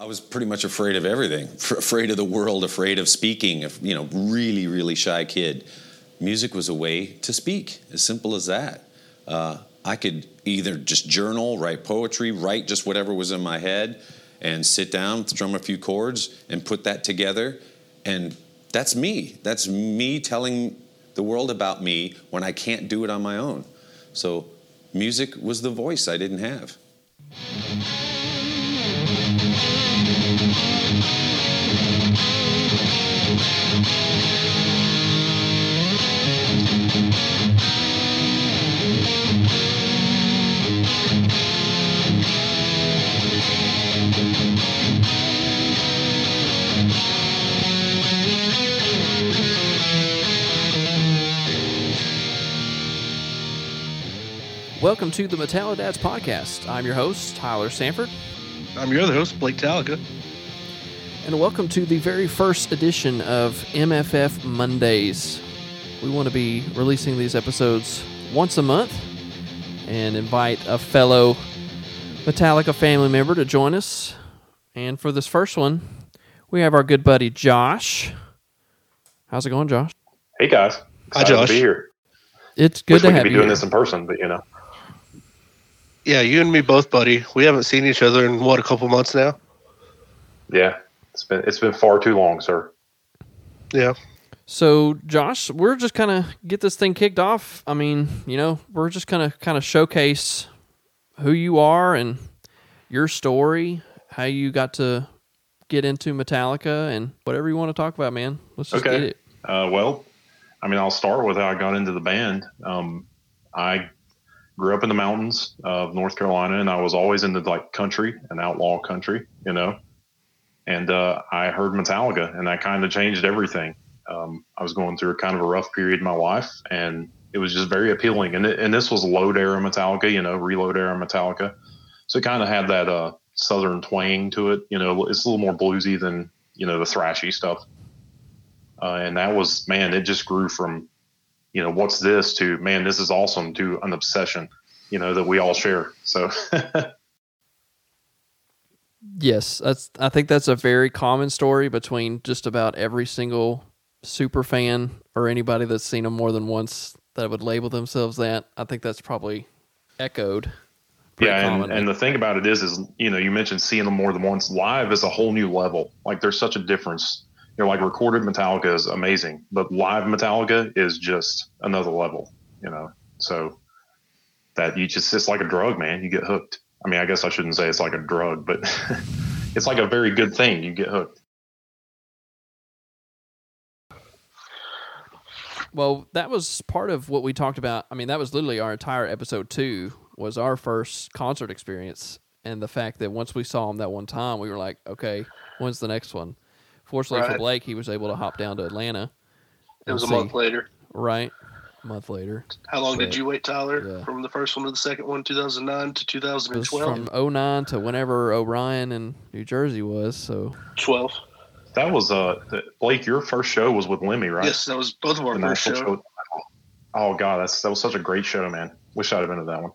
I was pretty much afraid of everything, afraid of the world, afraid of speaking, you know, really, really shy kid. Music was a way to speak, as simple as that. Uh, I could either just journal, write poetry, write just whatever was in my head, and sit down, strum a few chords, and put that together. And that's me. That's me telling the world about me when I can't do it on my own. So, music was the voice I didn't have. Welcome to the Metallidads podcast. I'm your host, Tyler Sanford. I'm your other host, Blake Talica. And welcome to the very first edition of MFF Mondays. We want to be releasing these episodes once a month and invite a fellow Metallica family member to join us. And for this first one, we have our good buddy Josh. How's it going, Josh? Hey guys, Hi, Josh. To be here. It's good Wish to we have could be you. doing here. this in person, but you know. Yeah, you and me both, buddy. We haven't seen each other in what a couple months now. Yeah, it's been it's been far too long, sir. Yeah, So, Josh, we're just kind of get this thing kicked off. I mean, you know, we're just kind of kind of showcase who you are and your story, how you got to get into Metallica, and whatever you want to talk about, man. Let's just Okay. get it. Uh, well, I mean, I'll start with how I got into the band. Um, I grew up in the mountains of North Carolina, and I was always into like country and outlaw country, you know. And uh, I heard Metallica, and that kind of changed everything. Um, I was going through a kind of a rough period in my life, and it was just very appealing. And it, and this was load era Metallica, you know, reload era Metallica. So it kind of had that uh, southern twang to it. You know, it's a little more bluesy than you know the thrashy stuff. Uh, and that was man, it just grew from you know what's this to man, this is awesome to an obsession. You know that we all share. So Yes, that's. I think that's a very common story between just about every single super fan or anybody that's seen them more than once that would label themselves that. I think that's probably echoed. yeah, and, and the thing about it is, is you know you mentioned seeing them more than once. Live is a whole new level. Like there's such a difference. You know, like recorded Metallica is amazing, but live Metallica is just another level. You know, so that you just it's like a drug, man. You get hooked. I mean, I guess I shouldn't say it's like a drug, but it's like a very good thing. You get hooked. Well, that was part of what we talked about. I mean, that was literally our entire episode two was our first concert experience, and the fact that once we saw him that one time, we were like, okay, when's the next one? Fortunately for Blake, he was able to hop down to Atlanta. it was a see- month later. Right, a month later. How long did you wait, Tyler, Yeah. from the first one to the second one, 2009 to 2012? from 09 to whenever Orion in New Jersey was. So 12. That was uh Blake. Your first show was with Lemmy, right? Yes, that was both of our The first Nashville show. Oh god, that's that was such a great show, man. Wish I'd have been to that one.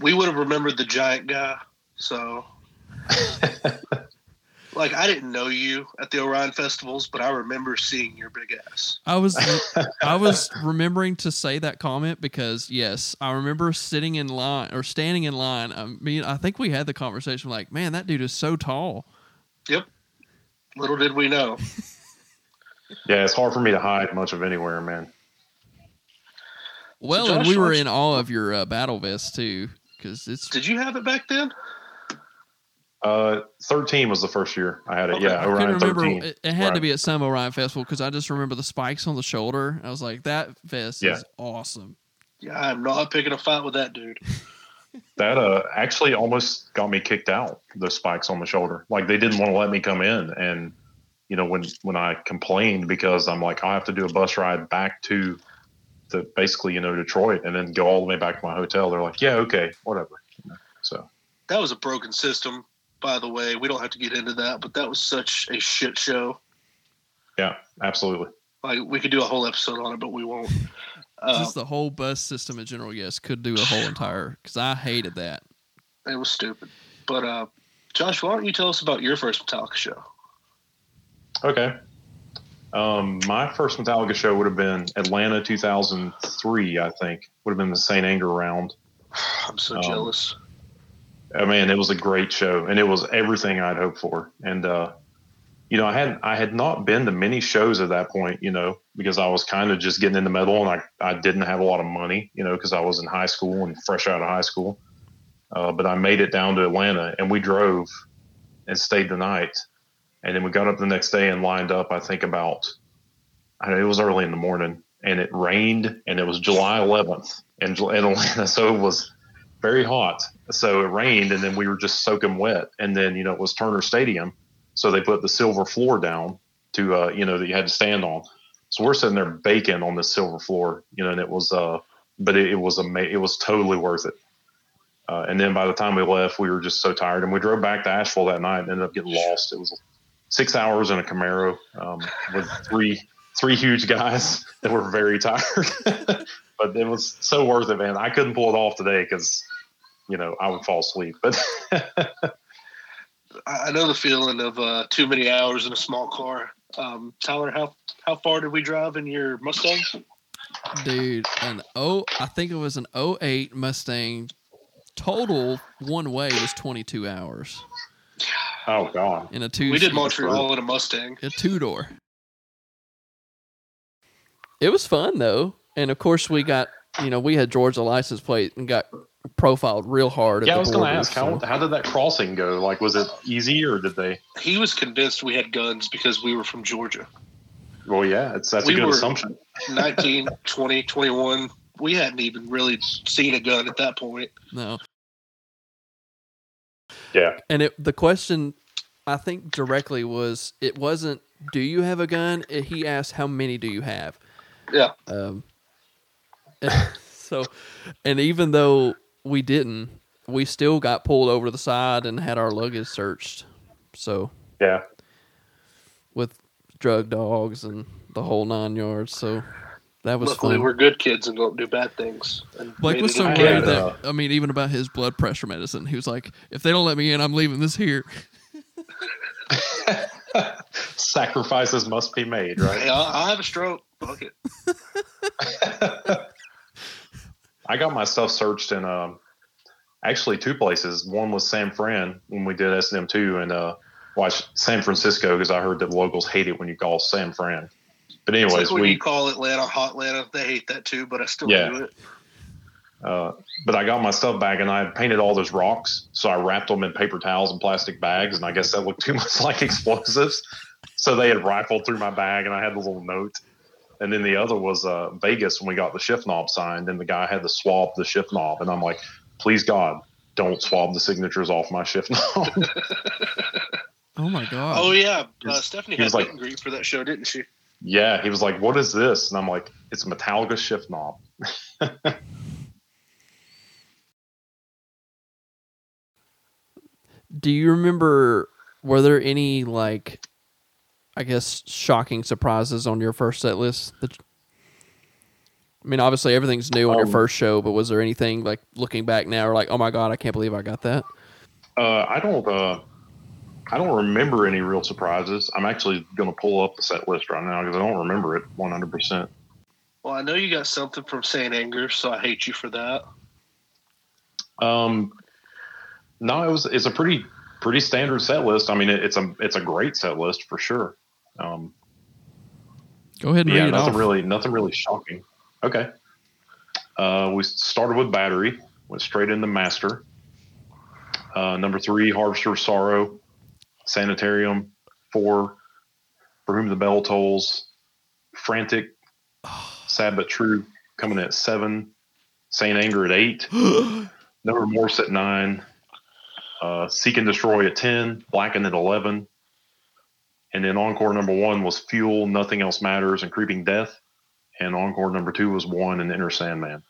We would have remembered the giant guy. So, like, I didn't know you at the Orion festivals, but I remember seeing your big ass. I was I was remembering to say that comment because yes, I remember sitting in line or standing in line. I mean, I think we had the conversation like, man, that dude is so tall. Yep. Little did we know. Yeah, it's hard for me to hide much of anywhere, man. Well, So and we were in awe of your uh, battle vest too, because it's Did you have it back then? Uh, thirteen was the first year I had it. Okay. Yeah, I couldn't remember. thirteen. It, it had to be at some Orion festival because I just remember the spikes on the shoulder. I was like, that vest Yeah. is awesome. Yeah, I'm not picking a fight with that dude. That uh actually almost got me kicked out. The spikes on the shoulder, like they didn't want to let me come in, and you know when when I complained because I'm like I have to do a bus ride back to the basically you know Detroit and then go all the way back to my hotel. They're like, yeah, okay, whatever. So That was a broken system, by the way. We don't have to get into that, but that was such a shit show. yeah, absolutely. Like we could do a whole episode on it, but we won't. Uh, Just the whole bus system in general, yes, could do a whole entire because I hated that. it was stupid. But uh, Josh, why don't you tell us about your first Metallica show? Okay. Um, my first Metallica show would have been Atlanta 2003, I think. Would have been the St. Anger round. I'm so Um, jealous. I mean, it was a great show, and it was everything I'd hoped for. And uh, you know, I had I had not been to many shows at that point, you know, because I was kind of just getting into metal, and I I didn't have a lot of money, you know, because I was in high school and fresh out of high school. Uh, but I made it down to Atlanta, and we drove and stayed the night, and then we got up the next day and lined up. I think about I know it was early in the morning, and it rained, and it was July 11th in, in Atlanta, so it was very hot. So it rained, and then we were just soaking wet. And then you know it was Turner Stadium, so they put the silver floor down to uh, you know that you had to stand on. So we're sitting there baking on this silver floor, you know, and it was uh, but it, it was ama- it was totally worth it. Uh, and then by the time we left, we were just so tired, and we drove back to Asheville that night and ended up getting lost. It was six hours in a Camaro um, with three three huge guys that were very tired. but it was so worth it, man. I couldn't pull it off today because, you know, I would fall asleep. But I I know the feeling of uh, too many hours in a small car. Um, Tyler, how how far did we drive in your Mustang? Dude, an oh, I think it was an 08 Mustang. Total one way was 22 hours oh god, in a two. We did seat- Montreal in a Mustang. a two door. It was fun though, and of course we got you know we had Georgia license plate and got profiled real hard. At yeah, I was going to ask how so- how did that crossing go? Like, was it easy or did they? He was convinced we had guns because we were from Georgia. Well, yeah, it's that's We a good were- assumption. 19, 20, 21. We hadn't even really seen a gun at that point. no, Yeah, and it the question I think directly was it wasn't do you have a gun? He asked how many do you have. Yeah. Um, so, and even though we didn't, we still got pulled over to the side and had our luggage searched. So yeah. with drug dogs and the whole nine yards. So that was Luckily, fun. we're good kids and don't do bad things. And Blake was so okay. worried had, that uh, I mean, even about his blood pressure medicine, he was like, "If they don't let me in, I'm leaving this here." Sacrifices must be made, right? Hey, I'll, I'll have a stroke. Fuck it. I got my stuff searched in um, actually two places. One was San Fran when we did S and M two, and uh, watch San Francisco because I heard that locals hate it when you call San Fran. But anyways, like when we you call Atlanta hot Atlanta, they hate that too, but I still Yeah. do it. Uh, but I got my stuff back and I painted all those rocks. So I wrapped them in paper towels and plastic bags. And I guess that looked too much like explosives. So they had rifled through my bag and I had the little note. And then the other was uh, Vegas when we got the shift knob signed and the guy had to swab the shift knob. And I'm like, please God, don't swab the signatures off my shift knob. Oh my god! Oh yeah, uh, Stephanie he had was meet like- and greet for that show, didn't she? yeah. He was like, what is this? And I'm like, it's a Metallica shift knob. Do you remember? Were there any like, I guess, shocking surprises on your first set list? That, I mean, obviously everything's new on your Um, first show, but was there anything like looking back now, or like, oh my god, I can't believe I got that? Uh, I don't. Uh, I don't remember any real surprises. I'm actually going to pull up the set list right now because I don't remember it 100. percent Well, I know you got something from Saint Anger, so I hate you for that. Um, no, it was. It's a pretty pretty standard set list. I mean, it, it's a it's a great set list for sure. Um, Go ahead and yeah, read it nothing off. really nothing really shocking. Okay. Uh, we started with battery. Went straight into master. Uh, number three, harvester of sorrow. Sanitarium. Four, for whom the bell tolls. Frantic. Sad but true. Coming at seven. Saint anger at eight. No Remorse at nine. Uh, Seek and Destroy at 10. Blacken at 11. And then Encore number one was Fuel, Nothing Else Matters, and Creeping Death. And Encore number two was One and Enter Sandman.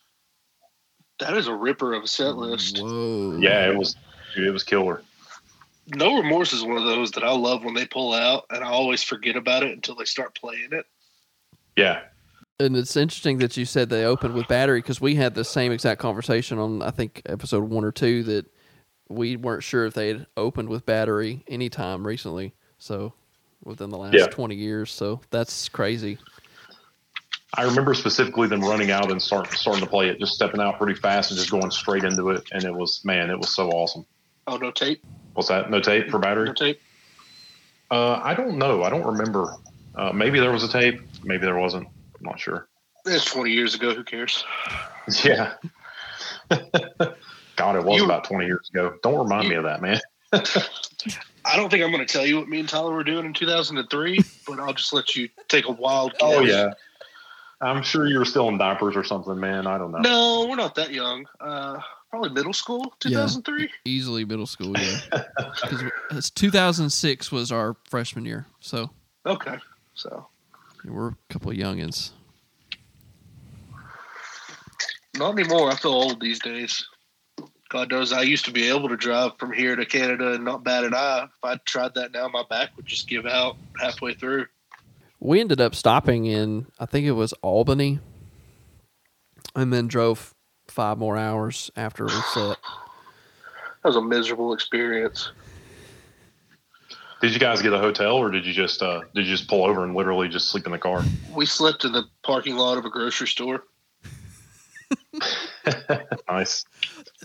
That is a ripper of a set list. Whoa! Yeah, it was dude, it was killer. No Remorse is one of those that I love when they pull out, and I always forget about it until they start playing it. Yeah. And it's interesting that you said they opened with battery because we had the same exact conversation on I think episode one or two that we weren't sure if they'd opened with battery anytime recently. So within the last Yeah. 20 years. So that's crazy. I remember specifically them running out and start, starting to play it, just stepping out pretty fast and just going straight into it. And it was, man, it was so awesome. Oh, no tape. What's that? No tape for battery? No tape. Uh, I don't know. I don't remember. Uh, maybe there was a tape. Maybe there wasn't. I'm not sure. It's 20 years ago. Who cares? Yeah. God, it was You- about 20 years ago. Don't remind me of that, man. I don't think I'm going to tell you what me and Tyler were doing in 2003, but I'll just let you take a wild guess. Oh, yeah. I'm sure you were still in diapers or something, man. I don't know. No, we're not that young. Uh, probably middle school, 2003. Easily middle school, yeah. Because 2006 was our freshman year. So Okay. So, we're a couple of youngins. not anymore. I feel old these days. God knows I used to be able to drive from here to Canada and not bat an eye. If I tried that now, my back would just give out halfway through. We ended up stopping in, I think it was Albany, and then drove five more hours after we set. That was a miserable experience. Did you guys get a hotel or did you just uh, did you just pull over and literally just sleep in the car? We slept in the parking lot of a grocery store. nice.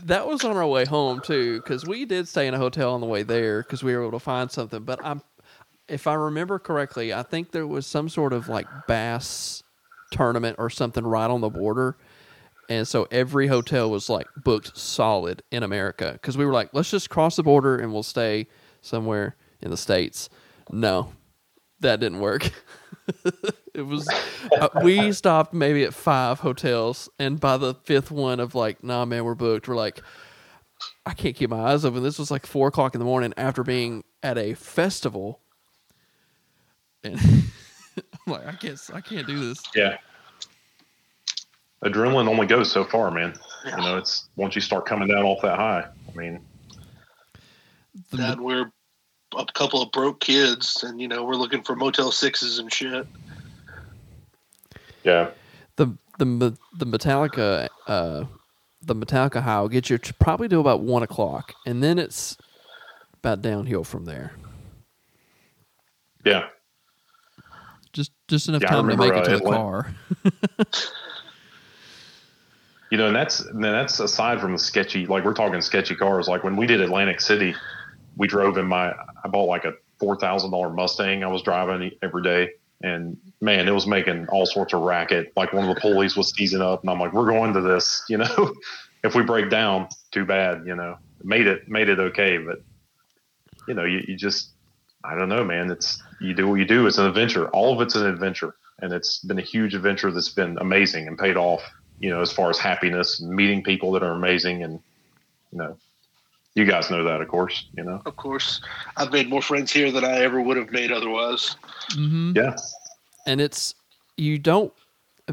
That was on our way home too, because we did stay in a hotel on the way there because we were able to find something. But I'm, if I remember correctly, I think there was some sort of like bass tournament or something right on the border, and so every hotel was like booked solid in America because we were like, let's just cross the border and we'll stay somewhere in the states. No, that didn't work. it was uh, we stopped maybe at five hotels and by the fifth one of like nah man we're booked we're like i can't keep my eyes open this was like four o'clock in the morning after being at a festival and i'm like i can't i can't do this Yeah. Adrenaline only goes so far, man. You know, it's once you start coming down off that high. I mean, The- That we're a couple of broke kids, and you know we're looking for Motel Sixes and shit. yeah. the the the, the metallica uh the metallica high will get you to probably to about one o'clock and then it's about downhill from there Yeah. just just enough Yeah, I time to make it to uh, the Atla- car You know, and that's and that's aside from the sketchy. Like we're talking sketchy cars. Like when we did Atlantic City, we drove in my. I bought like a four thousand dollar Mustang. I was driving every day, and man, it was making all sorts of racket. Like one of the pulleys was seizing up, and I'm like, "We're going to this." You know, if we break down, too bad. You know, made it made it okay, but you know, you, you just I don't know, man. It's you do what you do. It's an adventure. All of it's an adventure, and it's been a huge adventure that's been amazing and paid off. You know, as far as happiness, meeting people that are amazing, and you know, you guys know that, of course. You know, Of course, I've made more friends here than I ever would have made otherwise. mm-hmm. yeah, and it's you don't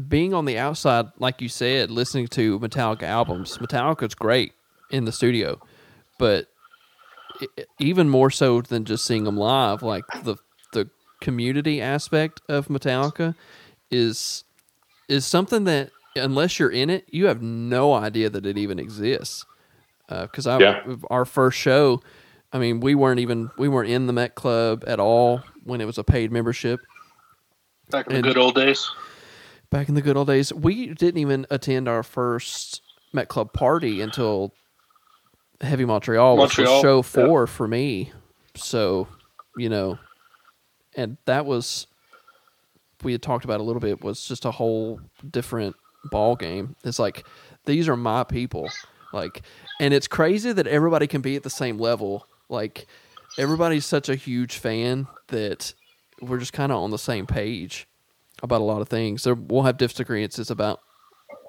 being on the outside like you said listening to metallica albums metallica's great in the studio but even more so than just seeing them live like the the community aspect of metallica is is something that unless you're in it you have no idea that it even exists Uh, because I Yeah. our first show I mean we weren't even we weren't in the Met Club at all when it was a paid membership Back in the good old days. back in the good old days. We didn't even attend our first Met Club party until Heavy Montreal, which was Montreal, show yeah. four for me. So, you know, and that was we had talked about a little bit was just a whole different ball game. It's like these are my people, like, and it's crazy that everybody can be at the same level. Like, everybody's such a huge fan that we're just kind of on the same page about a lot of things. There, we'll have disagreements about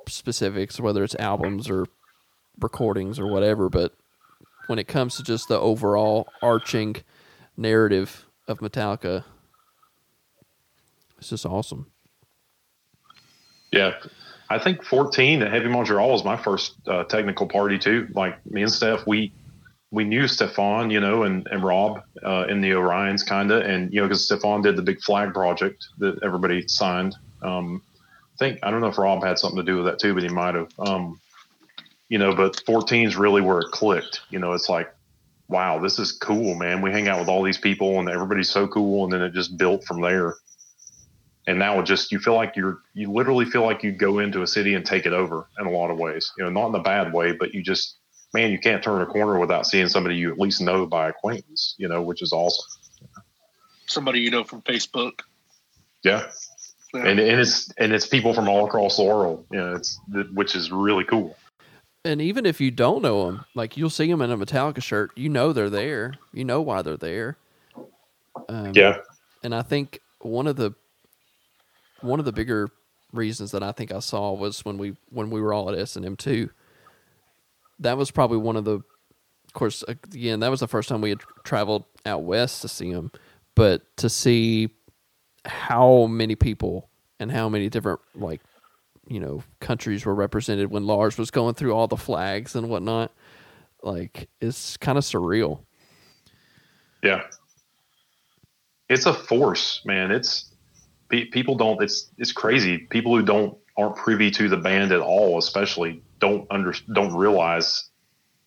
specifics, whether it's albums or recordings or whatever. But when it comes to just the overall arching narrative of Metallica, it's just awesome. yeah. I think 14 at Heavy Montreal was my first uh, technical party too. Like me and Steph, we we knew Stefan, you know, and, and Rob uh, in the Orions kind of, and you know, because Stefan did the big flag project that everybody signed. Um, I think I don't know if Rob had something to do with that too, but he might have. Um, you know, but 14 is really where it clicked. You know, it's like, wow, this is cool, man. We hang out with all these people and everybody's so cool. And then it just built from there. And now it just, you feel like you're, you literally feel like you go into a city and take it over in a lot of ways, you know, not in a bad way, but you just, man, you can't turn a corner without seeing somebody you at least know by acquaintance, you know, which is awesome. Somebody you know from Facebook. Yeah. Yeah. And, and it's, and it's people from all across the world, you know, it's, which is really cool. And even if you don't know them, like you'll see them in a Metallica shirt, you know they're there. You know why they're there. Um, Yeah. and I think one of the one of the bigger reasons that I think I saw was when we when we were all at S and M two. That was probably one of the, of course, again that was the first time we had traveled out west to see them, but to see how many people and how many different like you know countries were represented when Lars was going through all the flags and whatnot, like it's kind of surreal. Yeah. It's a force, man. It's pe- people don't. It's it's crazy. People who don't aren't privy to the band at all, especially don't under don't realize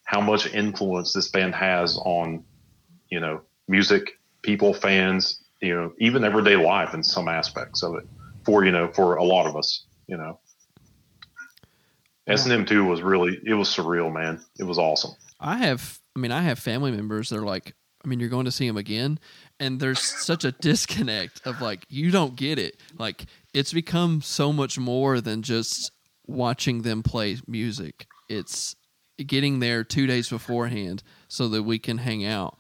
how much influence this band has on you know music, people, fans, you know, even everyday life in some aspects of it. For you know, for a lot of us, you know. S and M two was really it was surreal, man. It was awesome. I have, I mean, I have family members that are like, I mean, you're going to see them again, and there's such a disconnect of like, you don't get it. Like, it's become so much more than just watching them play music. It's getting there two days beforehand so that we can hang out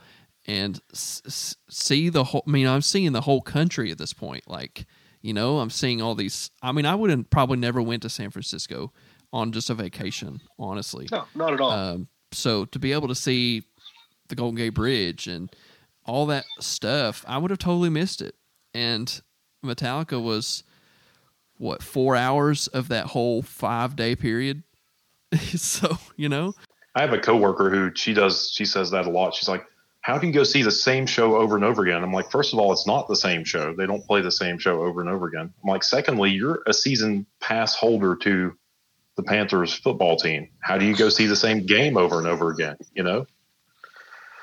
and s- s- see the whole. I mean, I'm seeing the whole country at this point. Like, you know, I'm seeing all these. I mean, I would have probably never went to San Francisco on just a vacation, honestly. No, not at all. Um, so to be able to see the Golden Gate Bridge and all that stuff, I would have totally missed it. And Metallica was what four hours of that whole five day period. so you know, I have a coworker who she does she says that a lot. She's like, "How can you go see the same show over and over again?" I'm like, first of all, it's not the same show. They don't play the same show over and over again. I'm like, secondly, you're a season pass holder to the Panthers football team. How do you go see the same game over and over again? You know,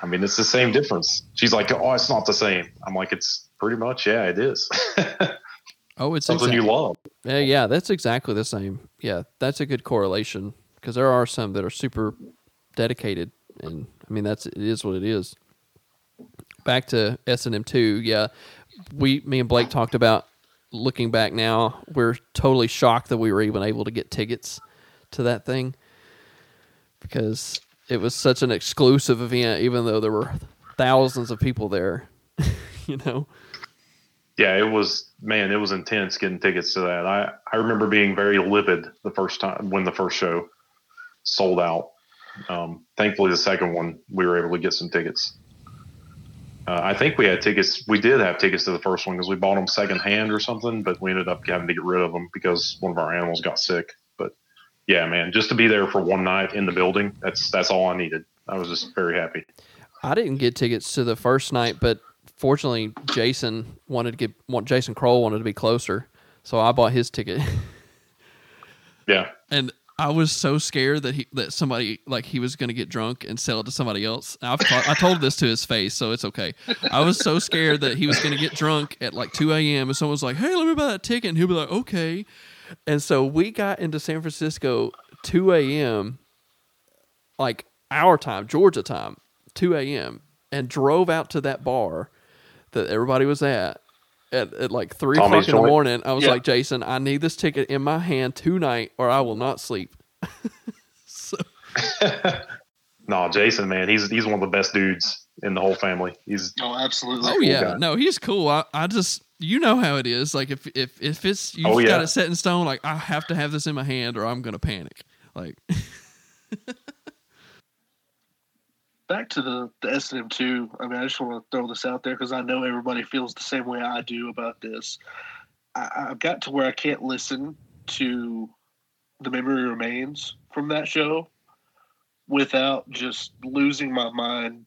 I mean, it's the same difference. She's like, "Oh, it's not the same." I'm like, "It's pretty much, yeah, it is." oh, it's Something you exact- love. Yeah, yeah, that's exactly the same. Yeah, that's a good correlation because there are some that are super dedicated, and I mean that's it is what it is. Back to S and M two, yeah, we me and Blake talked about looking back now. We're totally shocked that we were even able to get tickets to that thing because it was such an exclusive event, even though there were thousands of people there. you know, yeah, it was man, it was intense getting tickets to that. I I remember being very livid the first time when the first show sold out. Um, thankfully, the second one we were able to get some tickets. Uh, I think we had tickets. We did have tickets to the first one because we bought them secondhand or something, but we ended up having to get rid of them because one of our animals got sick. But yeah, man, just to be there for one night in the building, that's that's all I needed. I was just very happy. I didn't get tickets to the first night, but fortunately, Jason wanted to get. Want Jason Kroll wanted to be closer, so I bought his ticket. Yeah, and I was so scared that he that somebody like he was going to get drunk and sell it to somebody else. I've ta- I told this to his face, so it's okay. I was so scared that he was going to get drunk at like two a.m. and someone's like, "Hey, let me buy that ticket," and he'll be like, "Okay." And so we got into San Francisco two a.m. like our time, Georgia time, two a.m. and drove out to that bar that everybody was at. At, at like three Tommy's o'clock in the morning, I was Yeah. like, Jason, I need this ticket in my hand tonight, or I will not sleep. so, no, Jason, man, he's he's one of the best dudes in the whole family. He's oh, absolutely. oh yeah, guy. no, he's cool. I, I just you know how it is. Like if if if it's you Oh, have got it set in stone, like I have to have this in my hand, or I'm gonna panic. Like back to the the S and M two. I mean, I just want to throw this out there because I know everybody feels the same way I do about this. I, I've got to where I can't listen to the memory remains from that show without just losing my mind,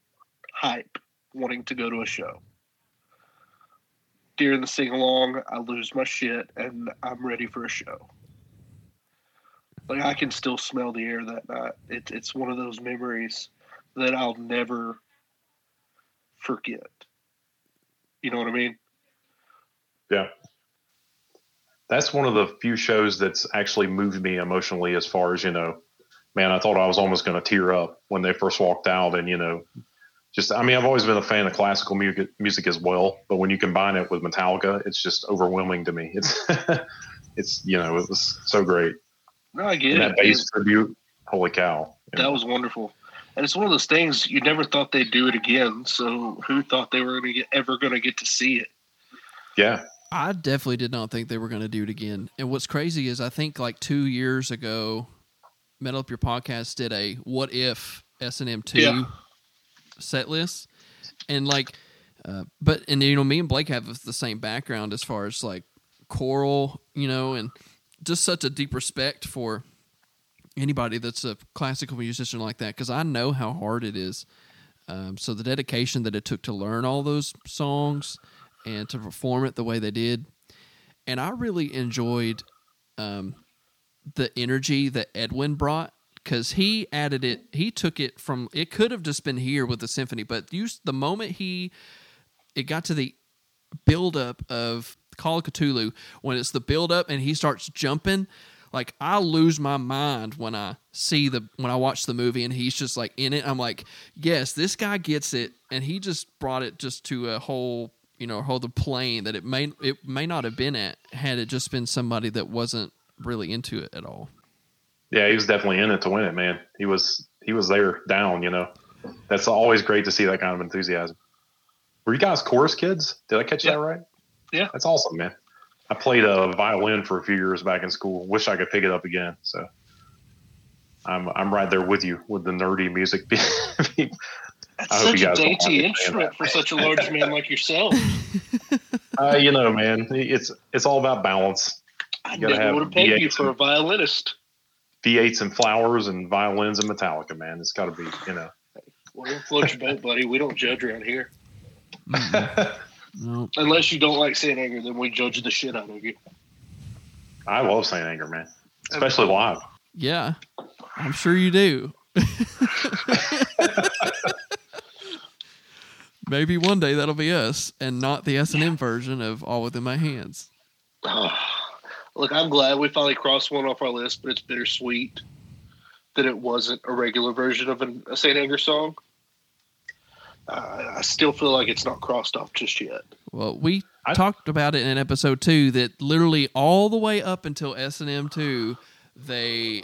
hype, wanting to go to a show. During the sing along, I lose my shit and I'm ready for a show. Like I can still smell the air that night. It's it's one of those memories that I'll never forget. You know what I mean? Yeah. That's one of the few shows that's actually moved me emotionally as far as, you know, man, I thought I was almost going to tear up when they first walked out. And, you know, just, I mean, I've always been a fan of classical music, music as well. But when you combine it with Metallica, it's just overwhelming to me. It's, it's, you know, it was so great. No, I get And it. that bass tribute, holy cow. That know. was wonderful. And it's one of those things you never thought they'd do it again. So who thought they were gonna get ever gonna get to see it? yeah. I definitely did not think they were going to do it again. And what's crazy is I think like two years ago, Metal Up Your Podcast did a what if S and M two Yeah. Set list, and like, uh, but and you know me and Blake have the same background as far as like choral, you know, and just such a deep respect for anybody that's a classical musician like that because I know how hard it is. Um, so the dedication that it took to learn all those songs and to perform it the way they did, and I really enjoyed um, the energy that Edwin brought because he added it. He took it from. It could have just been here with the symphony, but used the moment he it got to the build up of Call of Ktulu when it's the build up and he starts jumping. Like I lose my mind when I see the when I watch the movie and he's just like in it. I'm like, yes, this guy gets it, and he just brought it just to a whole you know whole the plane that it may it may not have been at had it just been somebody that wasn't really into it at all. Yeah, he was definitely in it to win it, man. He was he was there down, you know. That's always great to see that kind of enthusiasm. Were you guys chorus kids? Did I catch Yeah. that right? Yeah. That's awesome, man. I played a violin for a few years back in school. Wish I could pick it up again. So I'm I'm right there with you with the nerdy music. That's I hope such you a guys don't dainty instrument for such a large man like yourself. uh, you know, man, it's it's all about balance. I You gotta never have would have pegged you for a violinist. V8s and flowers and violins and Metallica, man. It's got to be, you know. Well, don't float your boat, buddy. We don't judge around here. Mm-hmm. No, Unless you don't like Saint Anger, then we judge the shit out of you. I love Saint Anger, man, especially live. yeah, I'm sure you do. Maybe one day that'll be us, and not the S and M version of All Within My Hands. Ah. Look, I'm glad we finally crossed one off our list, but it's bittersweet that it wasn't a regular version of an, a Saint Anger song. Uh, I still feel like it's not crossed off just yet. Well, we I- talked about it in episode two that literally all the way up until S and M two, they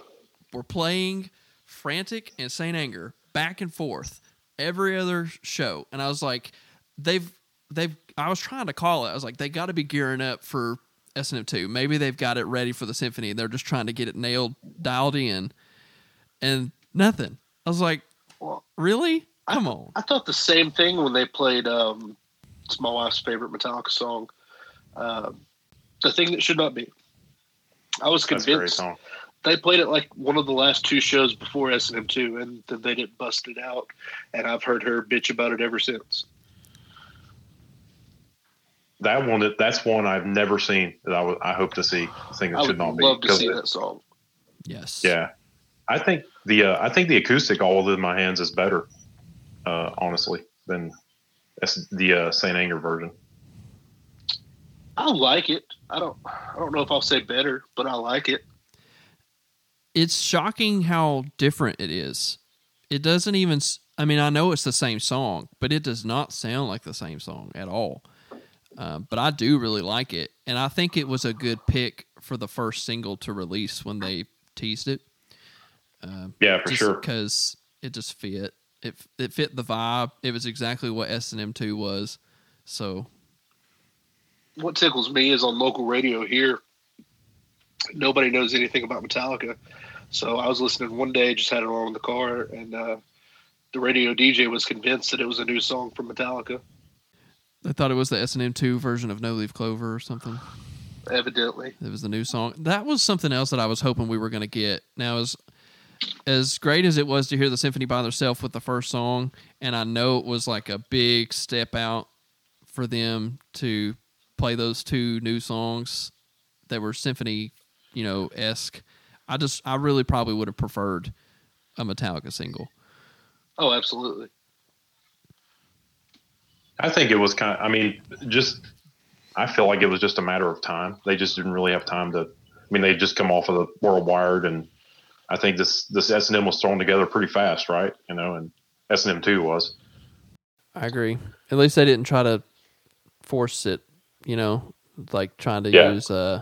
were playing Frantic and Saint Anger back and forth every other show, and I was like, they've they've. I was trying to call it. I was like, they got to be gearing up for S and M two. Maybe they've got it ready for the symphony, and they're just trying to get it nailed, dialed in, and nothing. I was like, Well, really? Come on. I thought the same thing when they played. Um, it's my wife's favorite Metallica song. Um, the thing that should not be. I was That's a great convinced song. they played it like one of the last two shows before S and M two, and then they didn't bust it out. And I've heard her bitch about it ever since. That one, that's one I've never seen that I hope to see. I think it I should would not be. love to see it- that song. Yes. Yeah, I think the uh, I think the acoustic all within my hands is better, uh, honestly, than S- the uh, Saint Anger version. I like it. I don't. I don't know if I'll say better, but I like it. it's shocking how different it is. It doesn't even. I mean, I know it's the same song, but it does not sound like the same song at all. Um, but I do really like it, and I think it was a good pick for the first single to release when they teased it. Um, Yeah, for sure. because it just fit. It it fit the vibe. It was exactly what S and M two was. So What tickles me is on local radio here. Nobody knows anything about Metallica, so I was listening one day, just had it on in the car, and uh, the radio DJ was convinced that it was a new song from Metallica. I thought it was the S and M two version of No Leaf Clover or something. Evidently, It was the new song. That was something else that I was hoping we were going to get. Now, as as great as it was to hear the symphony by themselves with the first song, and I know it was like a big step out for them to play those two new songs that were symphony, you know, esque. I just I really probably would have preferred a Metallica single. Oh, absolutely. I think it was kind of, I mean, just, I feel like it was just a matter of time. They just didn't really have time to, I mean, they just come off of the World Wired and I think this, this S&M was thrown together pretty fast, right? You know, and S&M 2 was. I agree. At least they didn't try to force it, you know, like trying to Yeah. use uh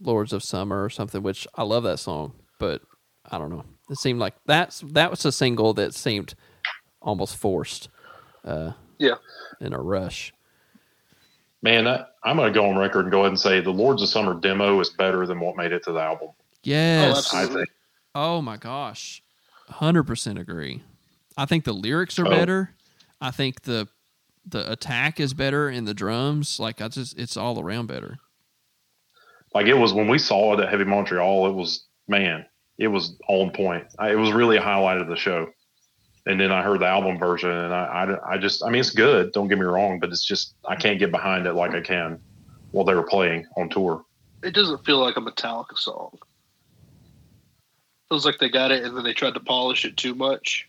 Lords of Summer or something, which I love that song, but I don't know. It seemed like that's that was a single that seemed almost forced uh Yeah. in a rush. Man, I, I'm going to go on record and go ahead and say the Lords of Summer demo is better than what made it to the album. Yes. Oh, I think. Oh my gosh. 100% agree. I think the lyrics are Oh. better. I think the the attack is better in the drums. Like I just it's all around better. Like it was when we saw it at Heavy Montreal, it was, man, it was on point. I, it was really a highlight of the show. And then I heard the album version and I, I, I just, I mean, it's good. Don't get me wrong, but it's just, I can't get behind it like I can while they were playing on tour. It doesn't feel like a Metallica song. Feels like they got it and then they tried to polish it too much,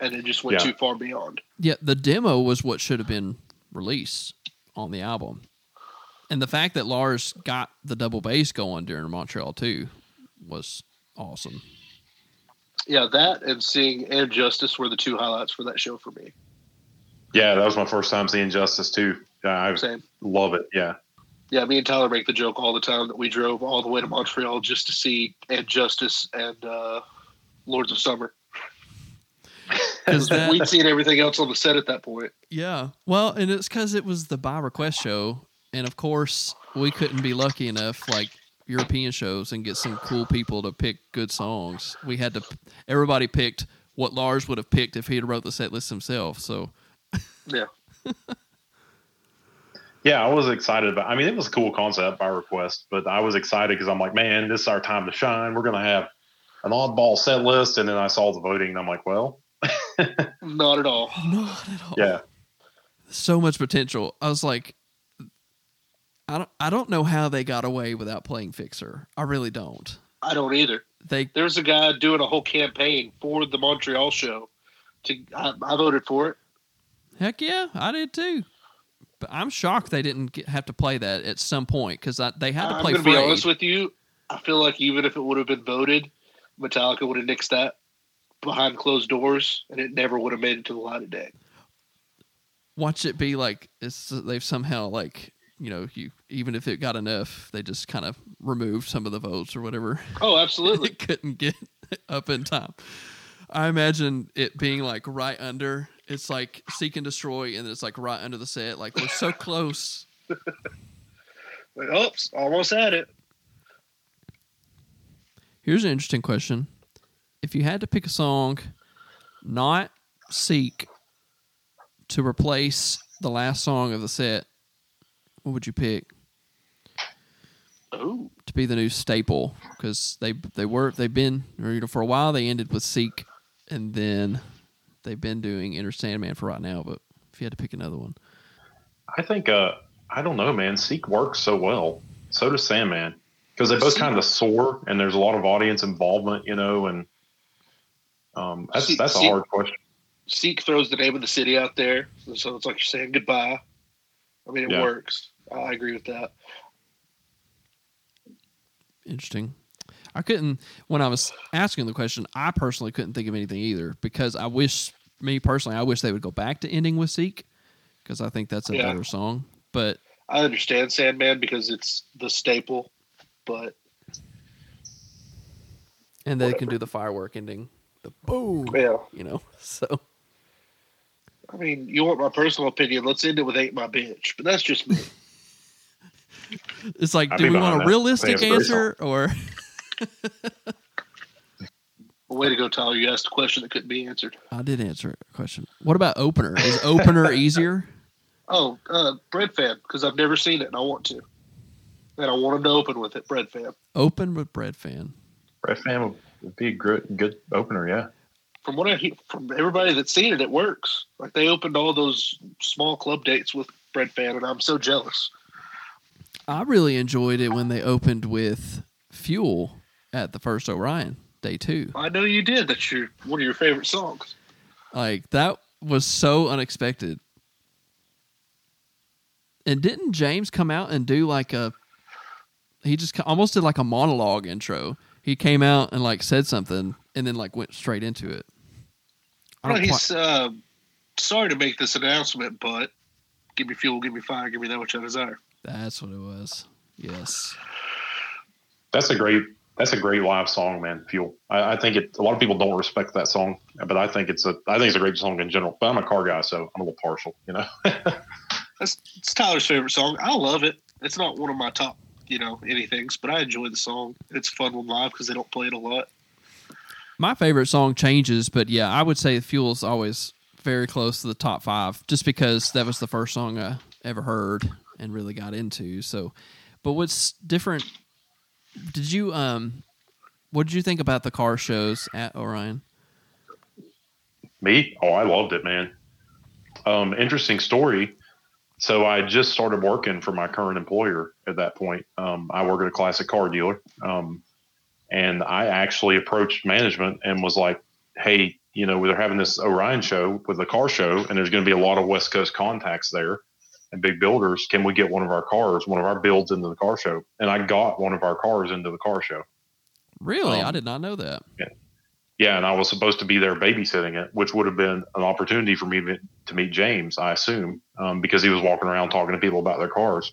and it just went Yeah. too far beyond. Yeah, the demo was what should have been released on the album. And the fact that Lars got the double bass going during Montreal too was awesome. Yeah, that and seeing and Justice were the two highlights for that show for me. Yeah, that was my first time seeing Justice too. Yeah, I Same. love it. Yeah. Yeah, me and Tyler make the joke all the time that we drove all the way to Montreal just to see and Justice and uh, Lords of Summer. Cuz that We'd seen everything else on the set at that point. Yeah. Well, and it's because it was the by request show. And of course, we couldn't be lucky enough, like European shows, and get some cool people to pick good songs. We had to, everybody picked what Lars would have picked if he had wrote the set list himself. So, Yeah. Yeah, I was excited about. I mean, it was a cool concept by request, but I was excited because I'm like, man, this is our time to shine. We're gonna have an oddball set list, and then I saw the voting, and I'm like, well, Not at all. not at all. yeah, So much potential. I was like, I don't, I don't know how they got away without playing Fixer. I really don't. I don't either. They, There's a guy doing a whole campaign for the Montreal show. To I, I voted for it. heck yeah, I did too. But I'm shocked they didn't get, have to play that at some point because they had to I'm play going to be honest with you. I feel like even if it would have been voted, Metallica would have nixed that behind closed doors, and it never would have made it to the light of day. watch it be like it's they've somehow like you know you even if it got enough they just kind of removed some of the votes or whatever. Oh, absolutely. it couldn't get up in time. I imagine it being like right under. It's like seek and destroy and it's like right under the set. Like we're so close. Oops, almost had it. here's an interesting question. If you had to pick a song not seek to replace the last song of the set what would you pick Oh, to be the new staple because they they were they've been or, you know for a while they ended with Seek and then they've been doing Enter Sandman for right now. But if you had to pick another one, I think, uh, I don't know, man. Seek works so well. So does Sandman because they both kind of soar, and there's a lot of audience involvement, you know, and um, that's Seek- that's a Seek- hard question. Seek throws the name of the city out there, so it's like you're saying goodbye. I mean, it Yeah. works. I agree with that. interesting. I couldn't when I was asking the question. I personally couldn't think of anything either because I wish me personally I wish they would go back to ending with Seek because I think that's a Yeah. better song. But I understand Sandman because it's the staple, but and they can do the firework ending, the boom, yeah. you know. So I mean, you want my personal opinion? Let's end it with "Ain't My Bitch," but that's just me. it's like, I'd do we want a realistic I think a answer or? Way to go, Tyler! You asked a question that couldn't be answered. I did answer a question. What about opener? Is opener easier? Oh, uh, Breadfan, because I've never seen it and I want to, and I want them to open with it. Breadfan. Open with Breadfan. Bread Fan would- would be a good, good opener. Yeah. From what I hear from everybody that's seen it, it works. Like they opened all those small club dates with Breadfan, and I'm so jealous. I really enjoyed it when they opened with fuel at the first Orion day two. I know you did. That's your one of your favorite songs. Like that was so unexpected. And didn't James come out and do like a? He just almost did like a monologue intro. He came out and like said something, and then like went straight into it. I Well, don't he's quite- uh, sorry to make this announcement, but give me fuel, give me fire, give me that which I desire. That's what it was. Yes. That's a great. That's a great live song, man. Fuel. I, I think it. A lot of people don't respect that song, but I think it's a. I think it's a great song in general. But I'm a car guy, so I'm a little partial. You know. That's it's Tyler's favorite song. I love it. It's not one of my top, you know, anythings, but I enjoy the song. It's fun when live because they don't play it a lot. My favorite song changes, but yeah, I would say Fuel's always very close to the top five, just because that was the first song I ever heard and really got into. So, but what's different? Did you um, what did you think about the car shows at Orion? Me? Oh, I loved it, man. Um, interesting story. So I just started working for my current employer at that point. Um, I work at a classic car dealer. Um, and I actually approached management and was like, hey, you know, they're having this Orion show with the car show, and there's going to be a lot of West Coast contacts there and big builders. Can we get one of our cars, one of our builds into the car show? And I got one of our cars into the car show. Really, Um, I did not know that. Yeah, yeah. and I was supposed to be there babysitting it, which would have been an opportunity for me to, to meet James, I assume, um, because he was walking around talking to people about their cars.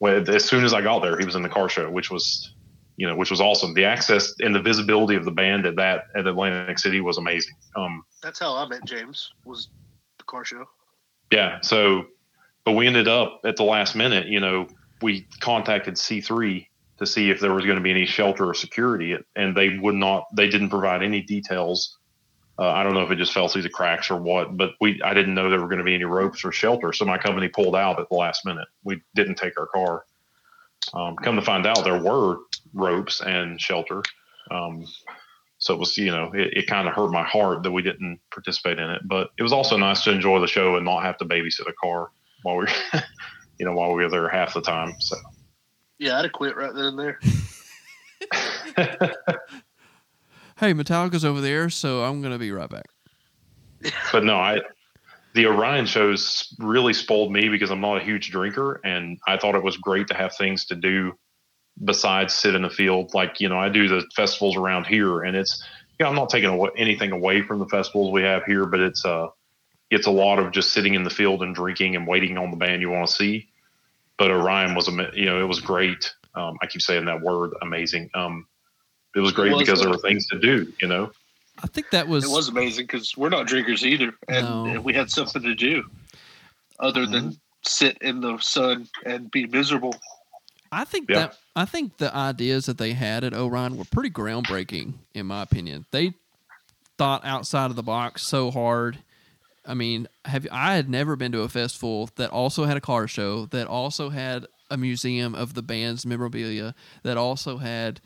Well, as soon as I got there, he was in the car show, which was, you know, which was awesome. The access and the visibility of the band at that at Atlantic City was amazing. Um, That's how I met James. Was the car show. yeah, so, but we ended up at the last minute, you know, we contacted C3 to see if there was going to be any shelter or security, and they would not, they didn't provide any details. Uh, I don't know if it just fell through the cracks or what, but we, I didn't know there were going to be any ropes or shelter. So my company pulled out at the last minute. We didn't take our car. Um, come to find out, there were ropes and shelter. Um, so it was, you know, it, it kind of hurt my heart that we didn't participate in it, but it was also nice to enjoy the show and not have to babysit a car while we, you know, while we were there half the time. So. Yeah, I'd have quit right then and there. Hey, Metallica's over there, so I'm gonna be right back. but no, I the Orion shows really spoiled me because I'm not a huge drinker, and I thought it was great to have things to do besides sit in the field. Like you know, I do the festivals around here, and it's you know, I'm not taking away, anything away from the festivals we have here, but it's uh it's a lot of just sitting in the field and drinking and waiting on the band you want to see. But Orion was a you know it was great. Um, I keep saying that word, amazing. Um, it was great was because there were things to do. You know. I think that was, It was amazing because we're not drinkers either, and No. we had something to do other than sit in the sun and be miserable. I think Yeah. that I think the ideas that they had at Orion were pretty groundbreaking, in my opinion. They thought outside of the box so hard. I mean, have I had never been to a festival that also had a car show, that also had a museum of the band's memorabilia, that also had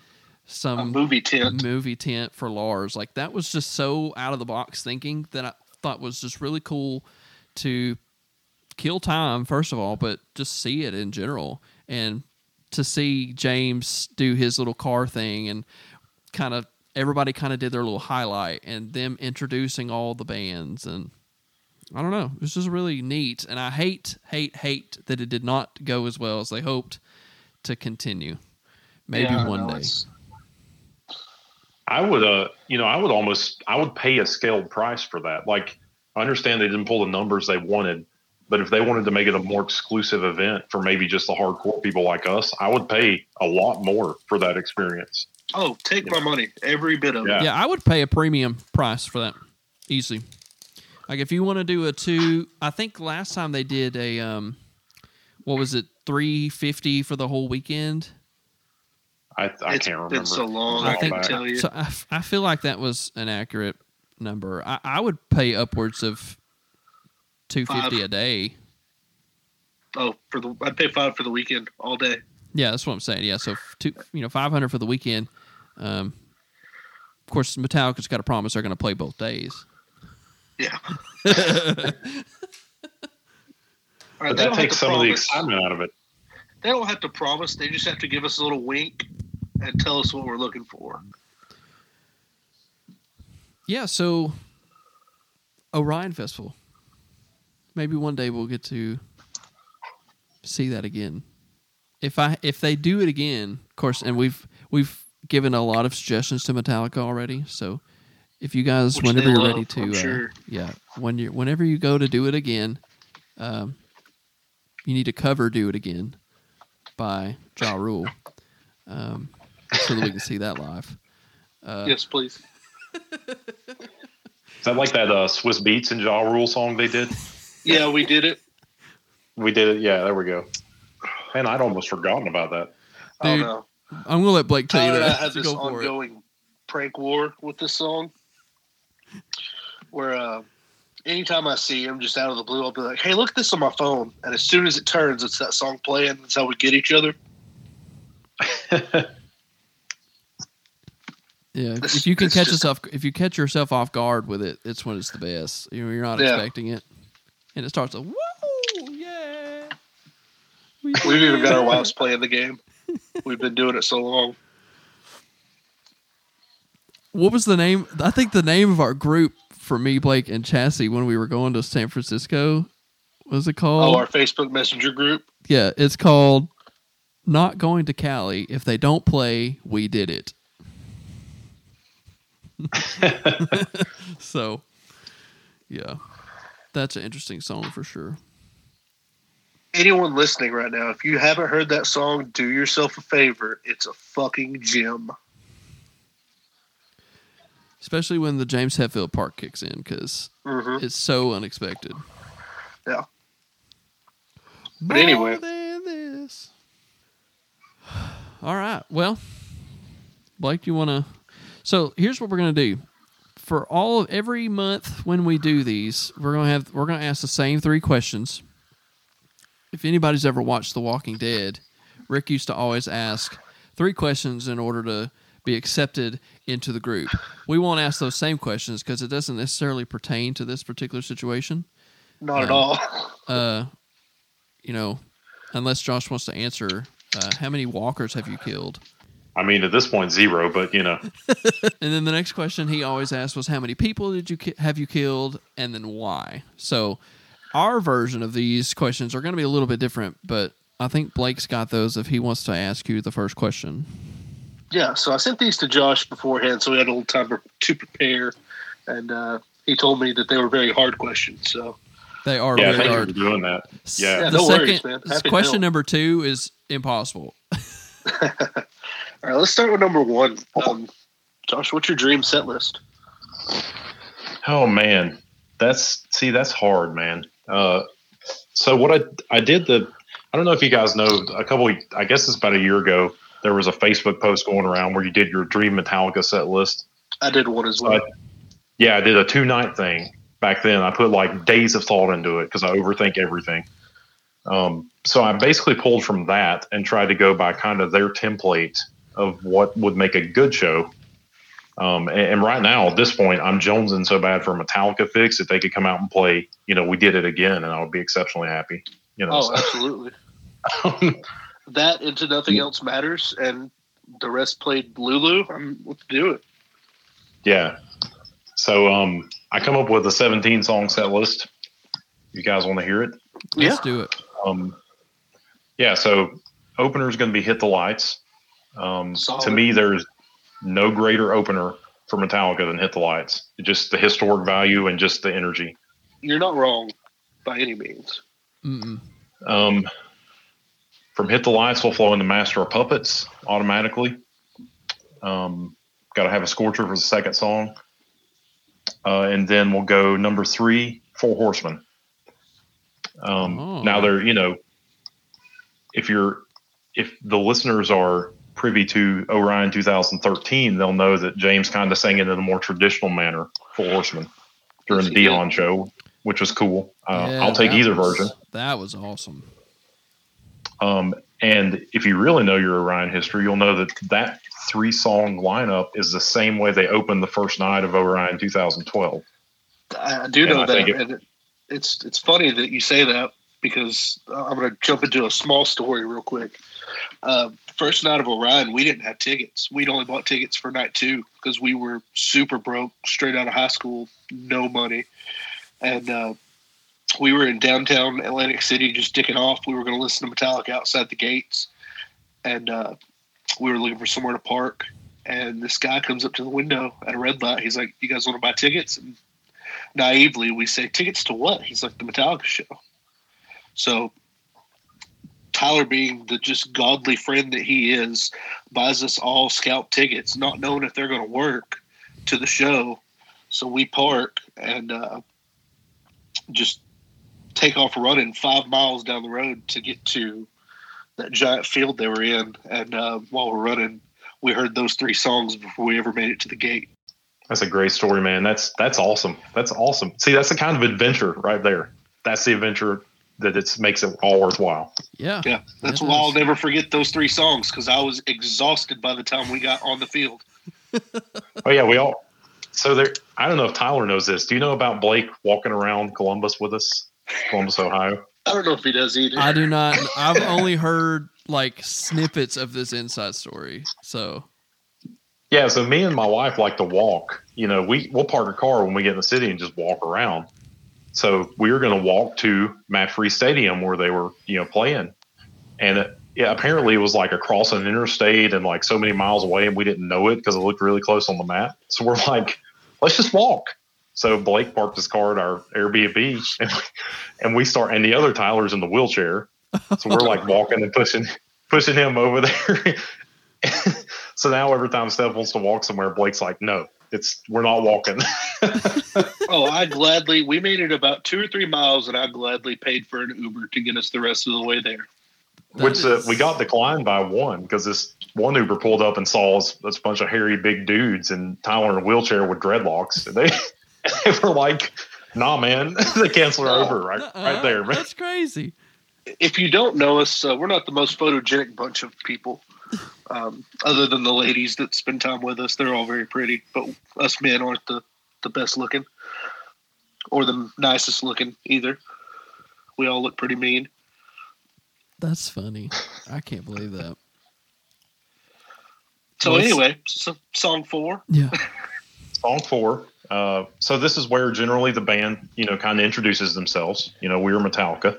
some A movie tent. movie tent for Lars. Like that was just so out of the box thinking that I thought was just really cool to kill time first of all, but just see it in general and to see James do his little car thing and kind of everybody kind of did their little highlight and them introducing all the bands and I don't know. It was just really neat and I hate hate hate that it did not go as well as they hoped to continue. Maybe Yeah, one know, day. I would, uh, you know, I would almost, I would pay a scaled price for that. Like, I understand they didn't pull the numbers they wanted, but if they wanted to make it a more exclusive event for maybe just the hardcore people like us, I would pay a lot more for that experience. Oh, take my money, every bit of Yeah. it. Yeah, I would pay a premium price for that. Easy. Like if you want to do a two, I think last time they did a um, what was it, three fifty for the whole weekend? I, I It's can't been remember. so long, It was a I while think back. tell you. So I, f- I feel like that was an accurate number. I, I would pay upwards of two fifty a day. Oh, for the I'd pay five for the weekend all day. Yeah, that's what I'm saying. Yeah, so two, you know, five hundred for the weekend. Um, of course, Metallica's got to promise they're going to play both days. Yeah. All right, But that takes some to of the excitement out of it. They don't have to promise. They just have to give us a little wink, and tell us what we're looking for. Yeah, so Orion Festival. Maybe one day we'll get to see that again. If I if they do it again, of course, and we've we've given a lot of suggestions to Metallica already. So if you guys, Which whenever you're love, ready to, uh, sure. yeah, when you whenever you go to do it again, um, you need to cover "Do It Again" by Ja Rule, um, so that we can see that live. Uh, yes, please. Is that like that uh, Swizz Beatz and Ja Rule song they did? Yeah, we did it. We did it. Yeah, there we go. Man, I'd almost forgotten about that. I don't know I'm gonna let Blake tell Tyler you and I that. have So this go ongoing prank war with this song, where uh, anytime I see him just out of the blue, I'll be like, "Hey, look at this on my phone," and as soon as it turns, it's that song playing. That's how we get each other. Yeah, if, if you can this catch just- yourself, if you catch yourself off guard with it, it's when it's the best. You know, you're not Yeah. expecting it, and it starts like, "Whoa, yeah!" We We've even got our wives playing the game. We've been doing it so long. What was the name? I think the name of our group for me, Blake, and Chassis when we were going to San Francisco was it called? Oh, our Facebook Messenger group. yeah, it's called "Not Going to Cali." If they don't play, we did it. so, yeah, that's an interesting song for sure. Anyone listening right now, if you haven't heard that song, do yourself a favor. It's a fucking gem. Especially when the James Hetfield part kicks in because hmm it's so unexpected. Yeah. But anyway. More this. All right. Well, Blake, you want to? So here's what we're gonna do. For all of every month when we do these, we're gonna have we're gonna ask the same three questions. If anybody's ever watched The Walking Dead, Rick used to always ask three questions in order to be accepted into the group. We won't ask those same questions because it doesn't necessarily pertain to this particular situation. Not at Um, all. Uh, you know, unless Josh wants to answer, uh, how many walkers have you killed? I mean, at this point, zero. But you know, And then the next question he always asked was, "How many people did you ki- have you killed, and then why?" So, our version of these questions are going to be a little bit different, but I think Blake's got those if he wants to ask you the first question. Yeah, so I sent these to Josh beforehand, so we had a little time to- to prepare, and uh, he told me that they were very hard questions. So They are yeah, very thank you hard. for doing that. Yeah. Yeah, the no second worries, man. Happy question help. number two is impossible. all right, let's start with number one. Um, Josh, what's your dream set list? Oh man, that's see, that's hard, man. Uh, so what I I did the I don't know if you guys know a couple. I guess it's about a year ago. There was a Facebook post going around where you did your dream Metallica set list. I did one as So well. I, yeah, I did a two night thing back then. I put like days of thought into it because I overthink everything. Um, so I basically pulled from that and tried to go by kind of their template of what would make a good show. Um, and, and right now, at this point, I'm jonesing so bad for a Metallica fix if they could come out and play. You know, we did it again, and I would be exceptionally happy. You know, Oh, absolutely. that into nothing else matters, and the rest played Lulu. I'm let's do it. Yeah. So um, I come up with a 17 song set list. You guys want to hear it? Let's Yeah. do it. Um, yeah. So opener is going to be "Hit the Lights." Um, Solid. to me, there's no greater opener for Metallica than "Hit the Lights." Just the historic value and just the energy. You're not wrong by any means. Mm-mm. Um, from "Hit the Lights," we'll flow into "Master of Puppets" automatically. Um, Got to have a scorcher for the second song, uh, and then we'll go number three, Four Horsemen. Um, Oh. Now they're you know, if you're if the listeners are privy to Orion 2013, they'll know that James kind of sang it in a more traditional manner, Four Horsemen, during the he. Dion show, which was cool. Uh, Yeah, I'll take either was- version. That was awesome. Um, and if you really know your Orion history, you'll know that that three song lineup is the same way they opened the first night of Orion 2012. I do know I that, it- and it, it's it's funny that you say that because I'm going to jump into a small story real quick. Uh, first night of Orion, we didn't have tickets. We'd only bought tickets for night two because we were super broke, straight out of high school, no money. And uh, we were in downtown Atlantic City just dicking off. We were going to listen to Metallica outside the gates. And uh, we were looking for somewhere to park. And this guy comes up to the window at a red light. He's like, You guys want to buy tickets? And naively, we say, Tickets to what? He's like, The Metallica show. So Tyler, being the just godly friend that he is, buys us all scalp tickets, not knowing if they're going to work to the show. So we park and uh, just take off running five miles down the road to get to that giant field they were in. And uh, while we're running, we heard those three songs before we ever made it to the gate. That's a great story, man. That's that's awesome. That's awesome. See, that's the kind of adventure right there. That's the adventure that it makes it all worthwhile. Yeah. Yeah. That's why I'll never forget those three songs because I was exhausted by the time we got on the field. oh yeah, we all so there I don't know if Tyler knows this. Do you know about Blake walking around Columbus with us? Columbus, Ohio. I don't know if he does either. I do not I've only heard like snippets of this inside story. So yeah, so me and my wife like to walk. You know, we we'll park a car when we get in the city and just walk around. So we were going to walk to Mapfre Stadium where they were, you know, playing, and it, yeah, apparently it was like across an interstate and like so many miles away, and we didn't know it because it looked really close on the map. So we're like, let's just walk. So Blake parked his car at our Airbnb, and we, and we start, and the other Tyler's in the wheelchair, so we're like walking and pushing pushing him over there. so now every time Steph wants to walk somewhere, Blake's like, no, it's we're not walking. oh, I gladly we made it about two or three miles, and I gladly paid for an Uber to get us the rest of the way there. That Which uh, is... uh, we got declined by one because this one Uber pulled up and saw us this bunch of hairy big dudes and Tyler in a wheelchair with dreadlocks. And they they were like, "Nah, man," they canceled our Uber right uh-uh, right there. Man. That's crazy. If you don't know us, uh, we're not the most photogenic bunch of people. Um, other than the ladies that spend time with us, they're all very pretty, but us men aren't the, the best looking or the nicest looking either. We all look pretty mean. That's funny. I can't believe that. So anyway, so song four. Yeah. song four. Uh, so this is where generally the band, you know, kind of introduces themselves. You know, we are Metallica.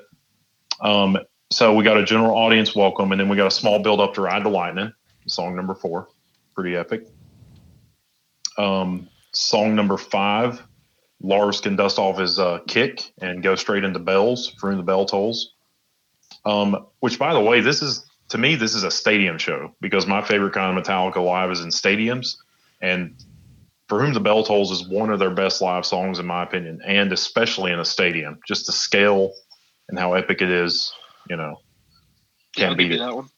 Um, so we got a general audience welcome, and then we got a small build up to Ride the Lightning, song number four, pretty epic. Um, song number five, Lars can dust off his uh, kick and go straight into bells, from the bell tolls. Um, which, by the way, this is to me this is a stadium show because my favorite kind of Metallica live is in stadiums, and for whom the bell tolls is one of their best live songs in my opinion, and especially in a stadium. Just the scale and how epic it is you know, can't yeah, beat it. That one.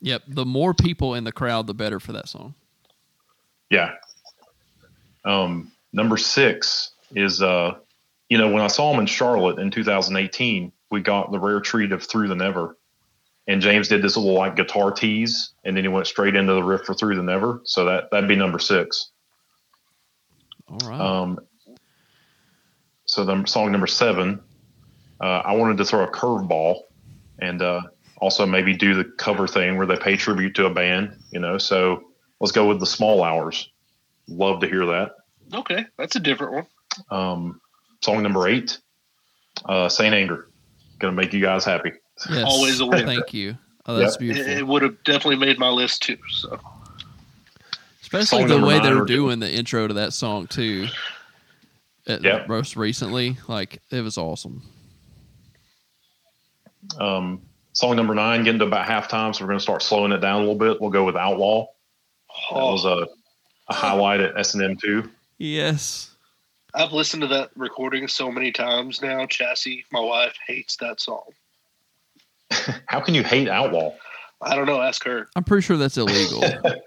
Yep. The more people in the crowd, the better for that song. Yeah. Um, number six is, uh, you know, when I saw him in Charlotte in 2018, we got the rare treat of Through the Never. And James did this little like guitar tease, and then he went straight into the riff for Through the Never. So that, that'd be number six. All right. Um, so the song number seven, uh, I wanted to throw a curveball and uh, also maybe do the cover thing where they pay tribute to a band. You know, so let's go with the Small Hours. Love to hear that. Okay, that's a different one. Um, song number eight, uh, Saint Anger. Gonna make you guys happy. Yes. Always a win. Thank you. Oh, that's yep. beautiful. It, it would have definitely made my list too. So, especially the way they were doing the intro to that song too. Yeah. Most recently, like it was awesome. Um, song number nine, getting to about halftime, so we're going to start slowing it down a little bit. We'll go with Outlaw. That was a, a highlight at S and M two. Yes, I've listened to that recording so many times now. Chassis, my wife hates that song. How can you hate Outlaw? I don't know. Ask her. I'm pretty sure that's illegal.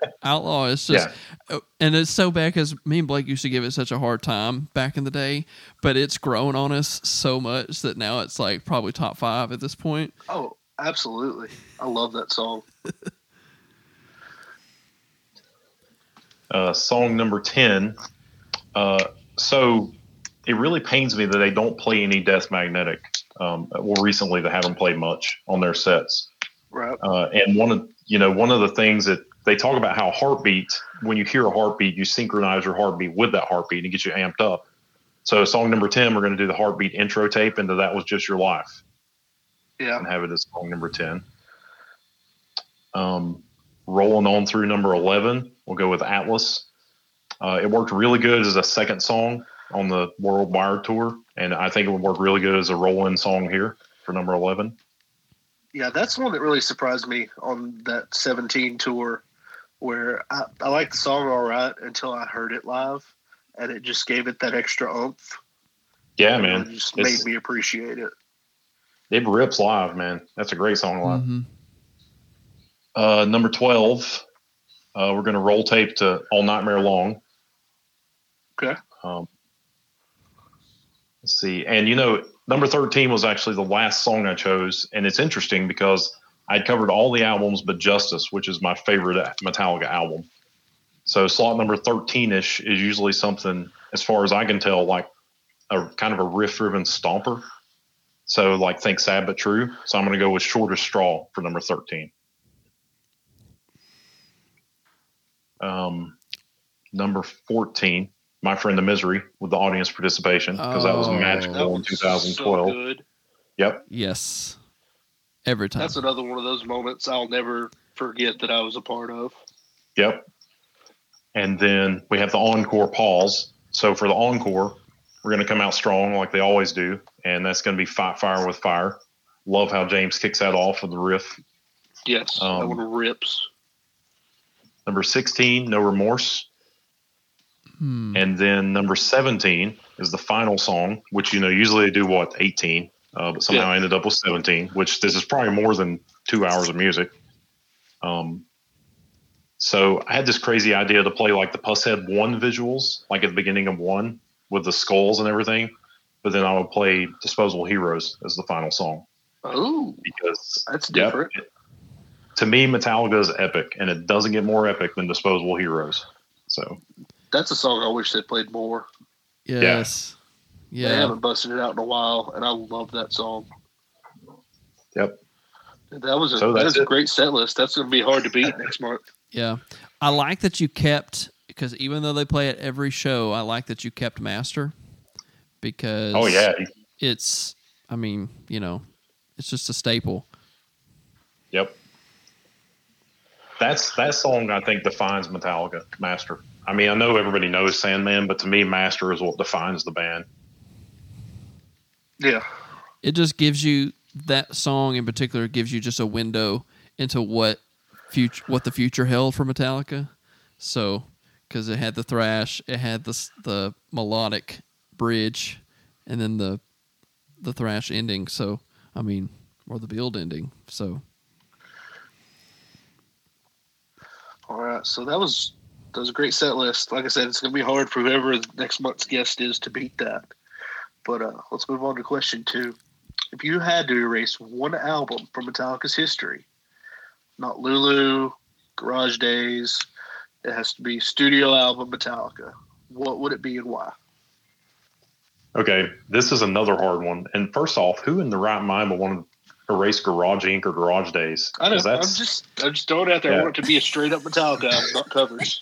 Outlaw is just, yeah. Uh, and it's so bad because me and Blake used to give it such a hard time back in the day, but it's grown on us so much that now it's like probably top five at this point. Oh, absolutely! I love that song. uh, song number ten. Uh, so it really pains me that they don't play any Death Magnetic Um, well, recently they haven't played much on their sets. Right. Uh, and one of you know one of the things that they talk about how heartbeat when you hear a heartbeat you synchronize your heartbeat with that heartbeat and get you amped up. So song number ten we're going to do the heartbeat intro tape into that was just your life Yeah. and have it as song number ten. Um, rolling on through number eleven we'll go with Atlas. Uh, it worked really good as a second song on the world WorldWired tour, and I think it would work really good as a roll-in song here for number eleven. Yeah, that's the one that really surprised me on that 17 tour, where I, I liked the song all right until I heard it live, and it just gave it that extra oomph. Yeah, It man, really just It's- made me appreciate it. it rips live, man. That's a great song live. Mhm. Uh, number 12, uh, we're going to roll tape to All Nightmare Long. Okay. Um, let's see. And, you know, number 13 was actually the last song I chose. And it's interesting because I'd covered all the albums but Justice, which is my favorite Metallica album. So slot number 13 ish is usually something, as far as I can tell, like a kind of a riff driven stomper. So, like, think sad but true. So, I'm going to go with Shortest Straw for number 13. Um, number 14, My Friend the Misery, with the audience participation, because that was Oh. magical That in 2012. so good. Yep. Yes. Every time. That's another one of those moments I'll never forget that I was a part of. Yep. And then we have the encore pause. So for the encore, we're going to come out strong like they always do. And that's going to be Fight Fire with Fire. Love how James kicks that off with the riff. Yes, that Um, one rips. Number 16, No Remorse. Hmm. And then number 17 is the final song, which, you know, usually they do what, 18? Uh, but somehow Yeah. I ended up with 17, which this is probably more than two hours of music. Um, so I had this crazy idea to play like the Pushead 1 visuals, like at the beginning of 1 with the skulls and everything. But then I would play Disposable Heroes as the final song Oh, because that's Yep. different. to me, Metallica is epic, and it doesn't get more epic than Disposable Heroes. So That's a song I wish they played more. yes. They Yeah. haven't busted it out in a while, and I love that song. Yep. That was a So that's that's a great set list. That's going to be hard to beat next month. Yeah. I like that you kept because even though they play it every show, I like that you kept Master because oh yeah, it's I mean, you know, it's just a staple. Yep. That's that song I think defines Metallica, Master. I mean, I know everybody knows Sandman, but to me, Master is what defines the band. Yeah, It just gives you that song in particular gives you just a window into what future what the future held for Metallica. So, because it had the thrash, it had the the melodic bridge, and then the the thrash ending. So, I mean, or the build ending. So, All right, so that was that was a great set list. Like I said, it's going to be hard for whoever next month's guest is to beat that. But uh, let's move on to question two. If you had to erase one album from Metallica's history, not Lulu, Garage Days, it has to be studio album Metallica. What would it be and why? Okay, this is another hard one. And first off, who in the right mind would want to erase Garage Inc. or Garage Days? I know. 'Cause I'm just I'm just throwing it out there. Yeah. I want it to be a straight up Metallica album, not covers.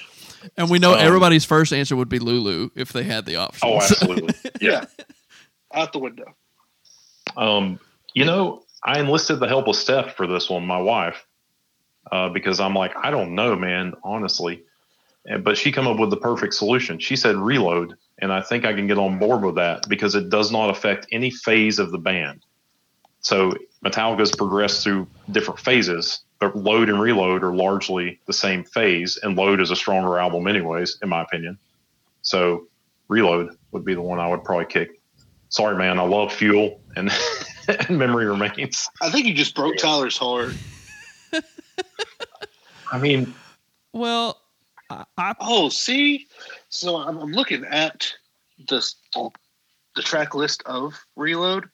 and we know Um, everybody's first answer would be Lulu if they had the option. oh, absolutely. Yeah. Out the window. Um, you know, I enlisted the help of Steph for this one, my wife, uh, because I'm like, I don't know, man, honestly. And, but she come up with the perfect solution. She said reload, and I think I can get on board with that because it does not affect any phase of the band. So Metallica's progressed through different phases, but load and reload are largely the same phase, and load is a stronger album, anyways, in my opinion. So reload would be the one I would probably kick. Sorry, man, I love fuel and, and memory remains. I think you just broke Tyler's heart. I mean, well, I, I Oh, see, so I'm, I'm looking at this the track list of Reload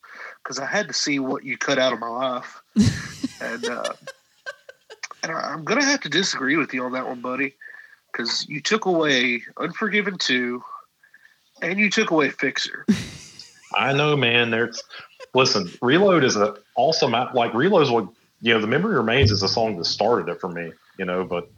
because I had to see what you cut out of my life, and uh, and I- I'm gonna have to disagree with you on that one, buddy, because you took away Unforgiven two, and you took away Fixer. I know, man. There's listen, Reload is an awesome like Reload's what you know. The memory remains is a song that started it for me. You know, but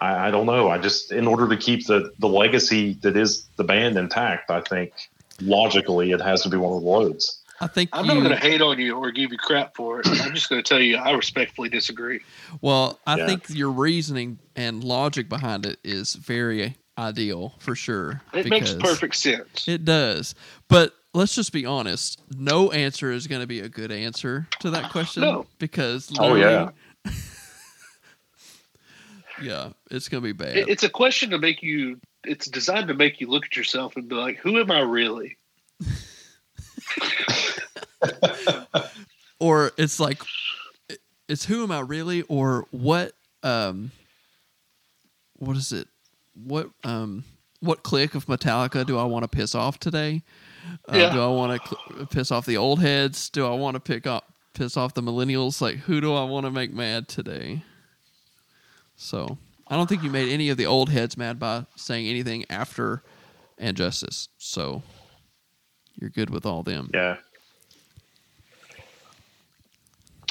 I, I don't know. I just in order to keep the the legacy that is the band intact, I think logically it has to be one of the loads. I think I'm you, not going to hate on you or give you crap for it. I'm just going to tell you I respectfully disagree. Well, I Yeah. think your reasoning and logic behind it is very ideal for sure. It makes perfect sense. It does. But let's just be honest. No answer is going to be a good answer to that question No. because Oh, yeah. yeah, it's going to be bad. It- it's a question to make you. It's designed to make you look at yourself and be like, "Who am I really?" Or it's like it's who am I really or what um what is it? What um what clique of Metallica do I want to piss off today? Uh, Yeah. Do I want to cl- piss off the old heads? Do I want to pick up piss off the millennials? Like who do I want to make mad today? So I don't think you made any of the old heads mad by saying anything after and justice. So you're good with all them. Yeah.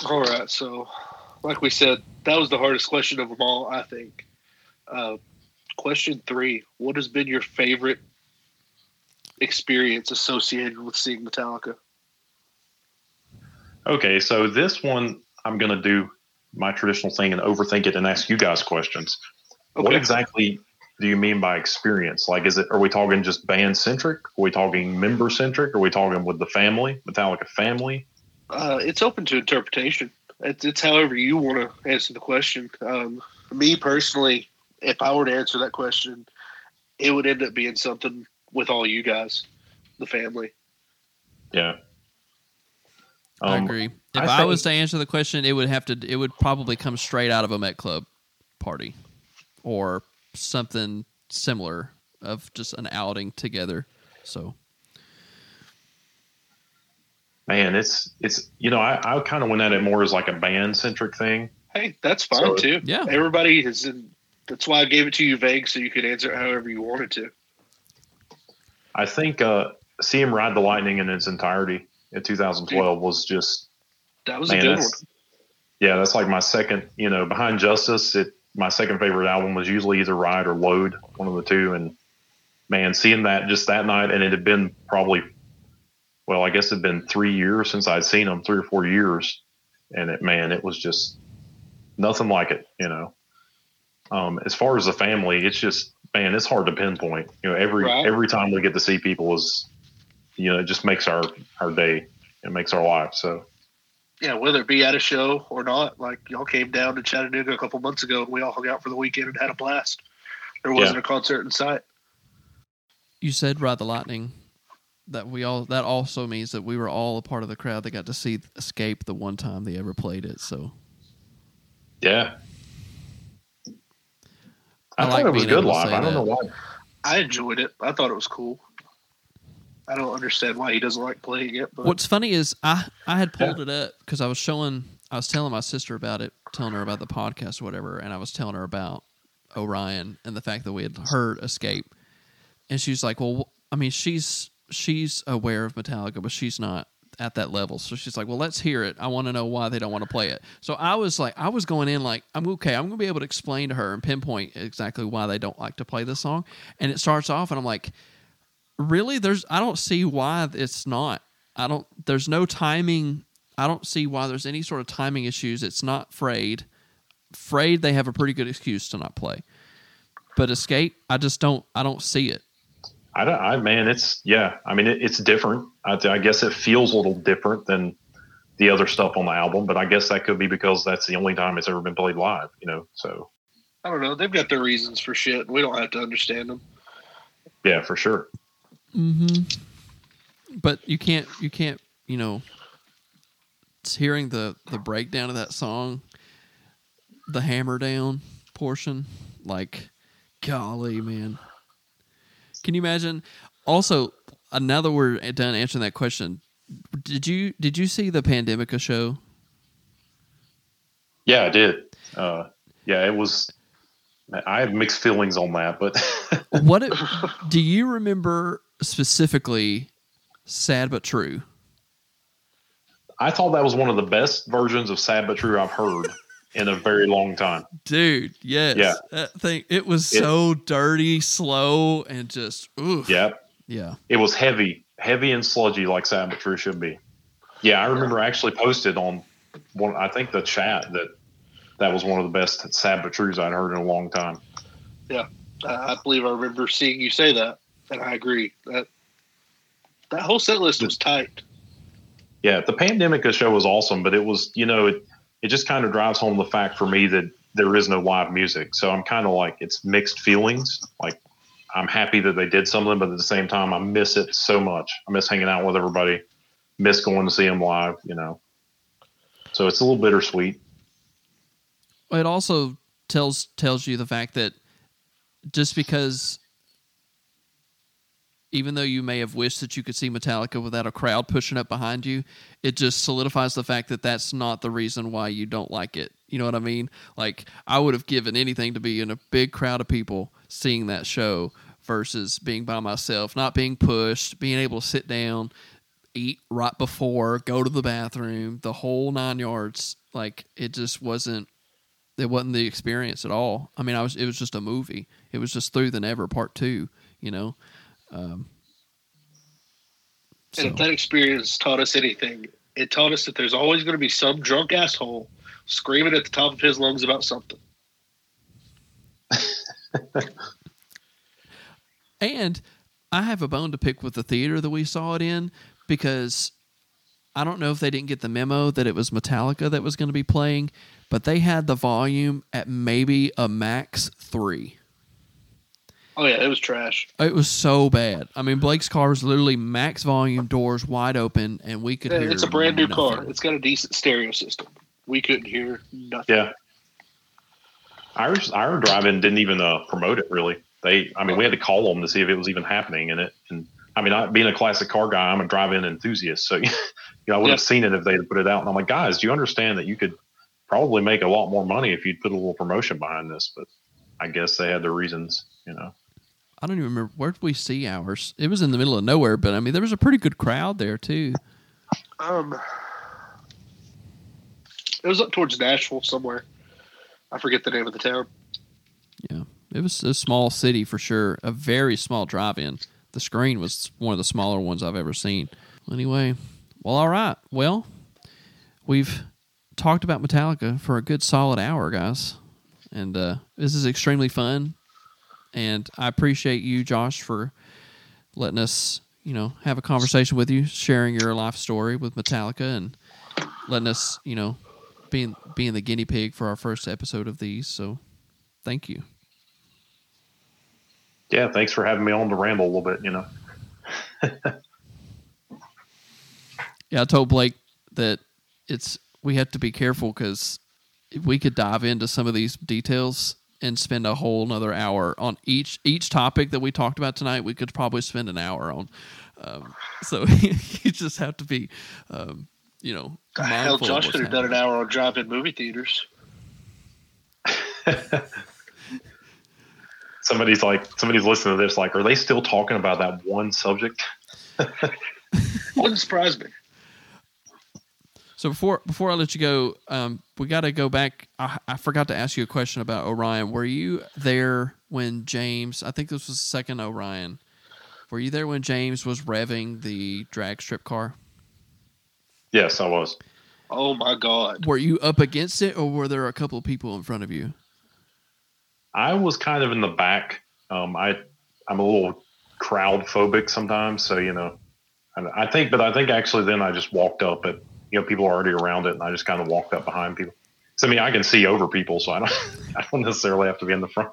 All right, so like we said, that was the hardest question of them all, I think. Uh, question three: What has been your favorite experience associated with seeing Metallica? Okay, so this one I'm going to do my traditional thing and overthink it and ask you guys questions. What exactly do you mean by experience? Like, is it are we talking just band centric? Are we talking member centric? Are we talking with the family, Metallica family? Uh, it's open to interpretation. It's, it's however you want to answer the question. Um, me personally, if I were to answer that question, it would end up being something with all you guys, the family. Yeah. I Um, agree. If I I, was to answer the question, it would have to. It would probably come straight out of a Met Club party, or something similar of just an outing together. So Man, it's it's you know I, I kind of went at it more as like a band centric thing. Hey, that's fine So- too. Yeah. everybody is in. That's why I gave it to you vague, so you could answer it however you wanted to. I think uh, see him ride the lightning in its entirety in 2012 was just That was man. a good one. Yeah, that's like my second. You know, behind Justice, it my second favorite album was usually either Ride or Load, one of the two. And man, seeing that just that night, and it had been probably, well, I guess it had been three years since I'd seen them, three or four years, and it man, it was just nothing like it. You know, um, as far as the family, it's just man, it's hard to pinpoint. You know, every Right. every time we get to see people is, you know, it just makes our our day. It makes our life. So Yeah, whether it be at a show or not, like y'all came down to Chattanooga a couple months ago, and we all hung out for the weekend and had a blast. There wasn't Yeah. a concert in sight. you said ride the lightning. That we all. That also means that we were all a part of the crowd that got to see Escape the one time they ever played it. So yeah. I I, like thought it was being good live. I don't that. know why. I enjoyed it. I thought it was cool. I don't understand why he doesn't like playing it, but What's funny is I I had pulled it up because I was showing I was telling my sister about it, telling her about the podcast or whatever, and I was telling her about Orion and the fact that we had heard Escape, and she's like, "Well, I mean, she's she's aware of Metallica, but she's not at that level." So she's like, "Well, let's hear it. I want to know why they don't want to play it." So I was like, I was going in like, I'm okay. I'm gonna be able to explain to her and pinpoint exactly why they don't like to play this song, and it starts off, and I'm like really there's i don't see why it's not i don't there's no timing i don't see why there's any sort of timing issues it's not frayed frayed they have a pretty good excuse to not play but escape i just don't i don't see it I don't. I man, it's yeah. I mean, it, it's different. I, I guess it feels a little different than the other stuff on the album, but I guess that could be because that's the only time it's ever been played live. You know, so I don't know. They've got their reasons for shit. We don't have to understand them. yeah, for sure. Mm-hmm. but you can't you can't you know hearing the the breakdown of that song the hammer down portion like golly man can you imagine also another that we're done answering that question did you did you see the pandemica show Yeah, I did. Uh, yeah, it was. I have mixed feelings on that, but what it, do you remember specifically sad but true I thought that was one of the best versions of Sad But True I've heard in a very long time. Dude, yes. Yeah. That thing it was It- so dirty, slow, and just oof. Yeah, Yeah. it was heavy, heavy and sludgy like Sad But True should be. Yeah, I remember I actually posted on one. I think the chat that that was one of the best Sad But Trues I'd heard in a long time. Yeah. I believe I remember seeing you say that, and I agree that that whole set list was tight. Yeah, the Pandemica show was awesome, but it was you know it it just kind of drives home the fact for me that there is no live music. So I'm kind of like it's mixed feelings. Like I'm happy that they did something, but at the same time I miss it so much. I miss hanging out with everybody, miss going to see them live. You know, so it's a little bittersweet. It also tells tells you the fact that just because even though you may have wished that you could see Metallica without a crowd pushing up behind you, it just solidifies the fact that that's not the reason why you don't like it. You know what I mean? Like I would have given anything to be in a big crowd of people seeing that show versus being by myself, not being pushed, being able to sit down, eat right before, go to the bathroom, the whole nine yards. Like it just wasn't it wasn't the experience at all. I mean, I was it was just a movie. It was just through the never part 2, you know. Um And if that experience taught us anything, it taught us that there's always going to be some drunk asshole screaming at the top of his lungs about something. And I have a bone to pick with the theater that we saw it in because I don't know if they didn't get the memo that it was Metallica that was going to be playing, but they had the volume at maybe a max three. Oh yeah, it was trash. It was so bad. I mean, Blake's car was literally max volume, doors wide open, and we could Yeah, hear. it's a brand new car. It's got a decent stereo system. We couldn't hear nothing. Yeah. Irish Iron Drive-In didn't even uh, promote it really. They, I mean, we had to call them to see if it was even happening in it. And I mean, I, being a classic car guy, I'm a drive-in enthusiast, so you know, I would Yeah. have seen it if they had put it out. And I'm like, guys, do you understand that you could probably make a lot more money if you'd put a little promotion behind this? But I guess they had their reasons, you know. I don't even remember where did we see ours. It was in the middle of nowhere, but I mean, there was a pretty good crowd there too. Um, it was up towards Nashville somewhere. I forget the name of the town. Yeah, it was a small city for sure. A very small drive-in. The screen was one of the smaller ones I've ever seen. Anyway, well, all right. Well, we've talked about Metallica for a good solid hour, guys, and uh, this is extremely fun. And I appreciate you, Josh, for letting us, you know, have a conversation with you, sharing your life story with Metallica, and letting us, you know, being being the guinea pig for our first episode of these. So, thank you. Yeah, thanks for having me on to ramble a little bit, you know. Yeah, I told Blake that it's we have to be careful because if we could dive into some of these details and spend a whole another hour on each each topic that we talked about tonight. We could probably spend an hour on. Um, so you just have to be, um, you know, Hell, mindful of Josh could have done an hour on drive-in movie theaters. Somebody's like, somebody's listening to this, like, are they still talking about that one subject? Wouldn't surprise me. So before before I let you go, um, we got to go back. I, I forgot to ask you a question about Orion. Were you there when James? I think this was the second Orion. Were you there when James was revving the drag strip car? Yes, I was. Oh my god. Were you up against it, or were there a couple of people in front of you? I was kind of in the back. Um, I I'm a little crowd phobic sometimes, so you know, I, I think, but I think actually then I just walked up at you know people are already around it, and I just kind of walked up behind people. So I mean, I can see over people, so I don't I don't necessarily have to be in the front.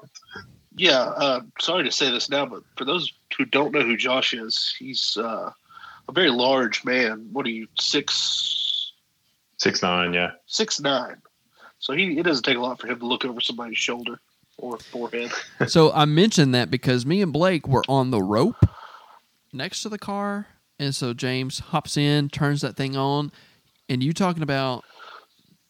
Yeah, uh, sorry to say this now, but for those who don't know who Josh is, he's uh, a very large man. What are you, six Six nine, yeah, six nine? So he it doesn't take a lot for him to look over somebody's shoulder or forehead. so I mentioned that because me and Blake were on the rope next to the car, and so James hops in, turns that thing on, and you talking about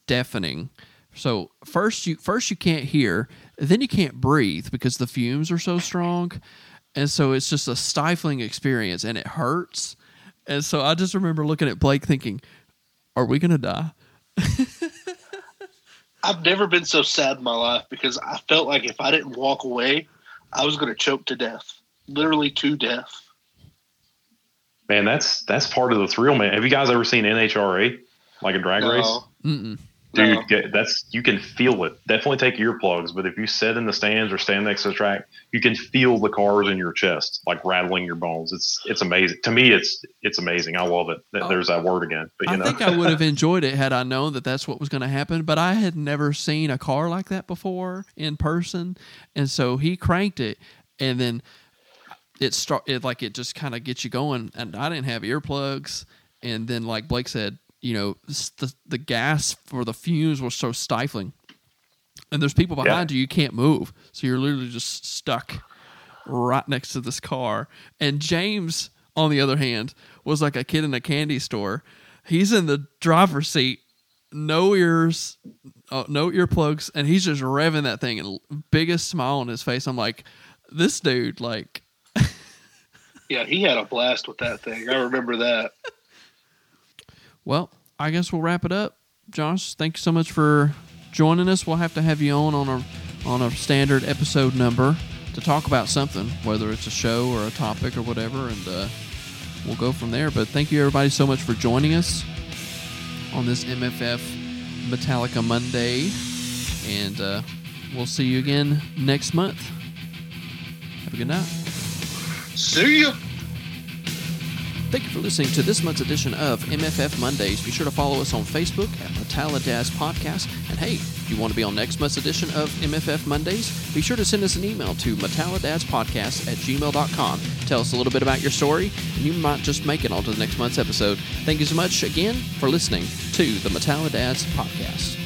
deafening. So first you first you can't hear, then you can't breathe because the fumes are so strong, and so it's just a stifling experience, and it hurts. And so I just remember looking at Blake thinking, are we gonna die? I've never been so sad in my life because I felt like if I didn't walk away, I was to choke to death, literally to death. Man, that's that's part of the thrill, man. Have you guys ever seen NHRA, like a drag No, race? Mm-mm. Dude, no. get, that's you can feel it. Definitely take earplugs, but if you sit in the stands or stand next to the track, you can feel the cars in your chest, like rattling your bones. It's it's amazing. To me, it's it's amazing. I love it. Th- Oh. There's that word again. But you I know, think I would have enjoyed it had I known that that's what was going to happen. But I had never seen a car like that before in person, and so he cranked it, and then it start it like it just kind of gets you going. And I didn't have earplugs, and then like Blake said, you know, the the gas for the fumes was so stifling, and there's people behind you you can't move, so you're literally just stuck right next to this car. And James, on the other hand, was like a kid in a candy store. He's in the driver's seat, no ears, uh, no earplugs, and he's just revving that thing and biggest smile on his face. I'm like, this dude, like, Yeah, he had a blast with that thing. I remember that. well, I guess we'll wrap it up. Josh, thank you so much for joining us. We'll have to have you on on a on a standard episode number to talk about something, whether it's a show or a topic or whatever, and uh, we'll go from there. But thank you everybody so much for joining us on this MFF Metallica Monday, and uh, we'll see you again next month. Have a good night. See ya. Thank you for listening to this month's edition of MFF Mondays. Be sure to follow us on Facebook at Metalladads Podcast. And hey, if you want to be on next month's edition of MFF Mondays, be sure to send us an email to metalladadspodcast at gmail.com. Tell us a little bit about your story, and you might just make it onto the next month's episode. Thank you so much again for listening to the Metalladads Podcast.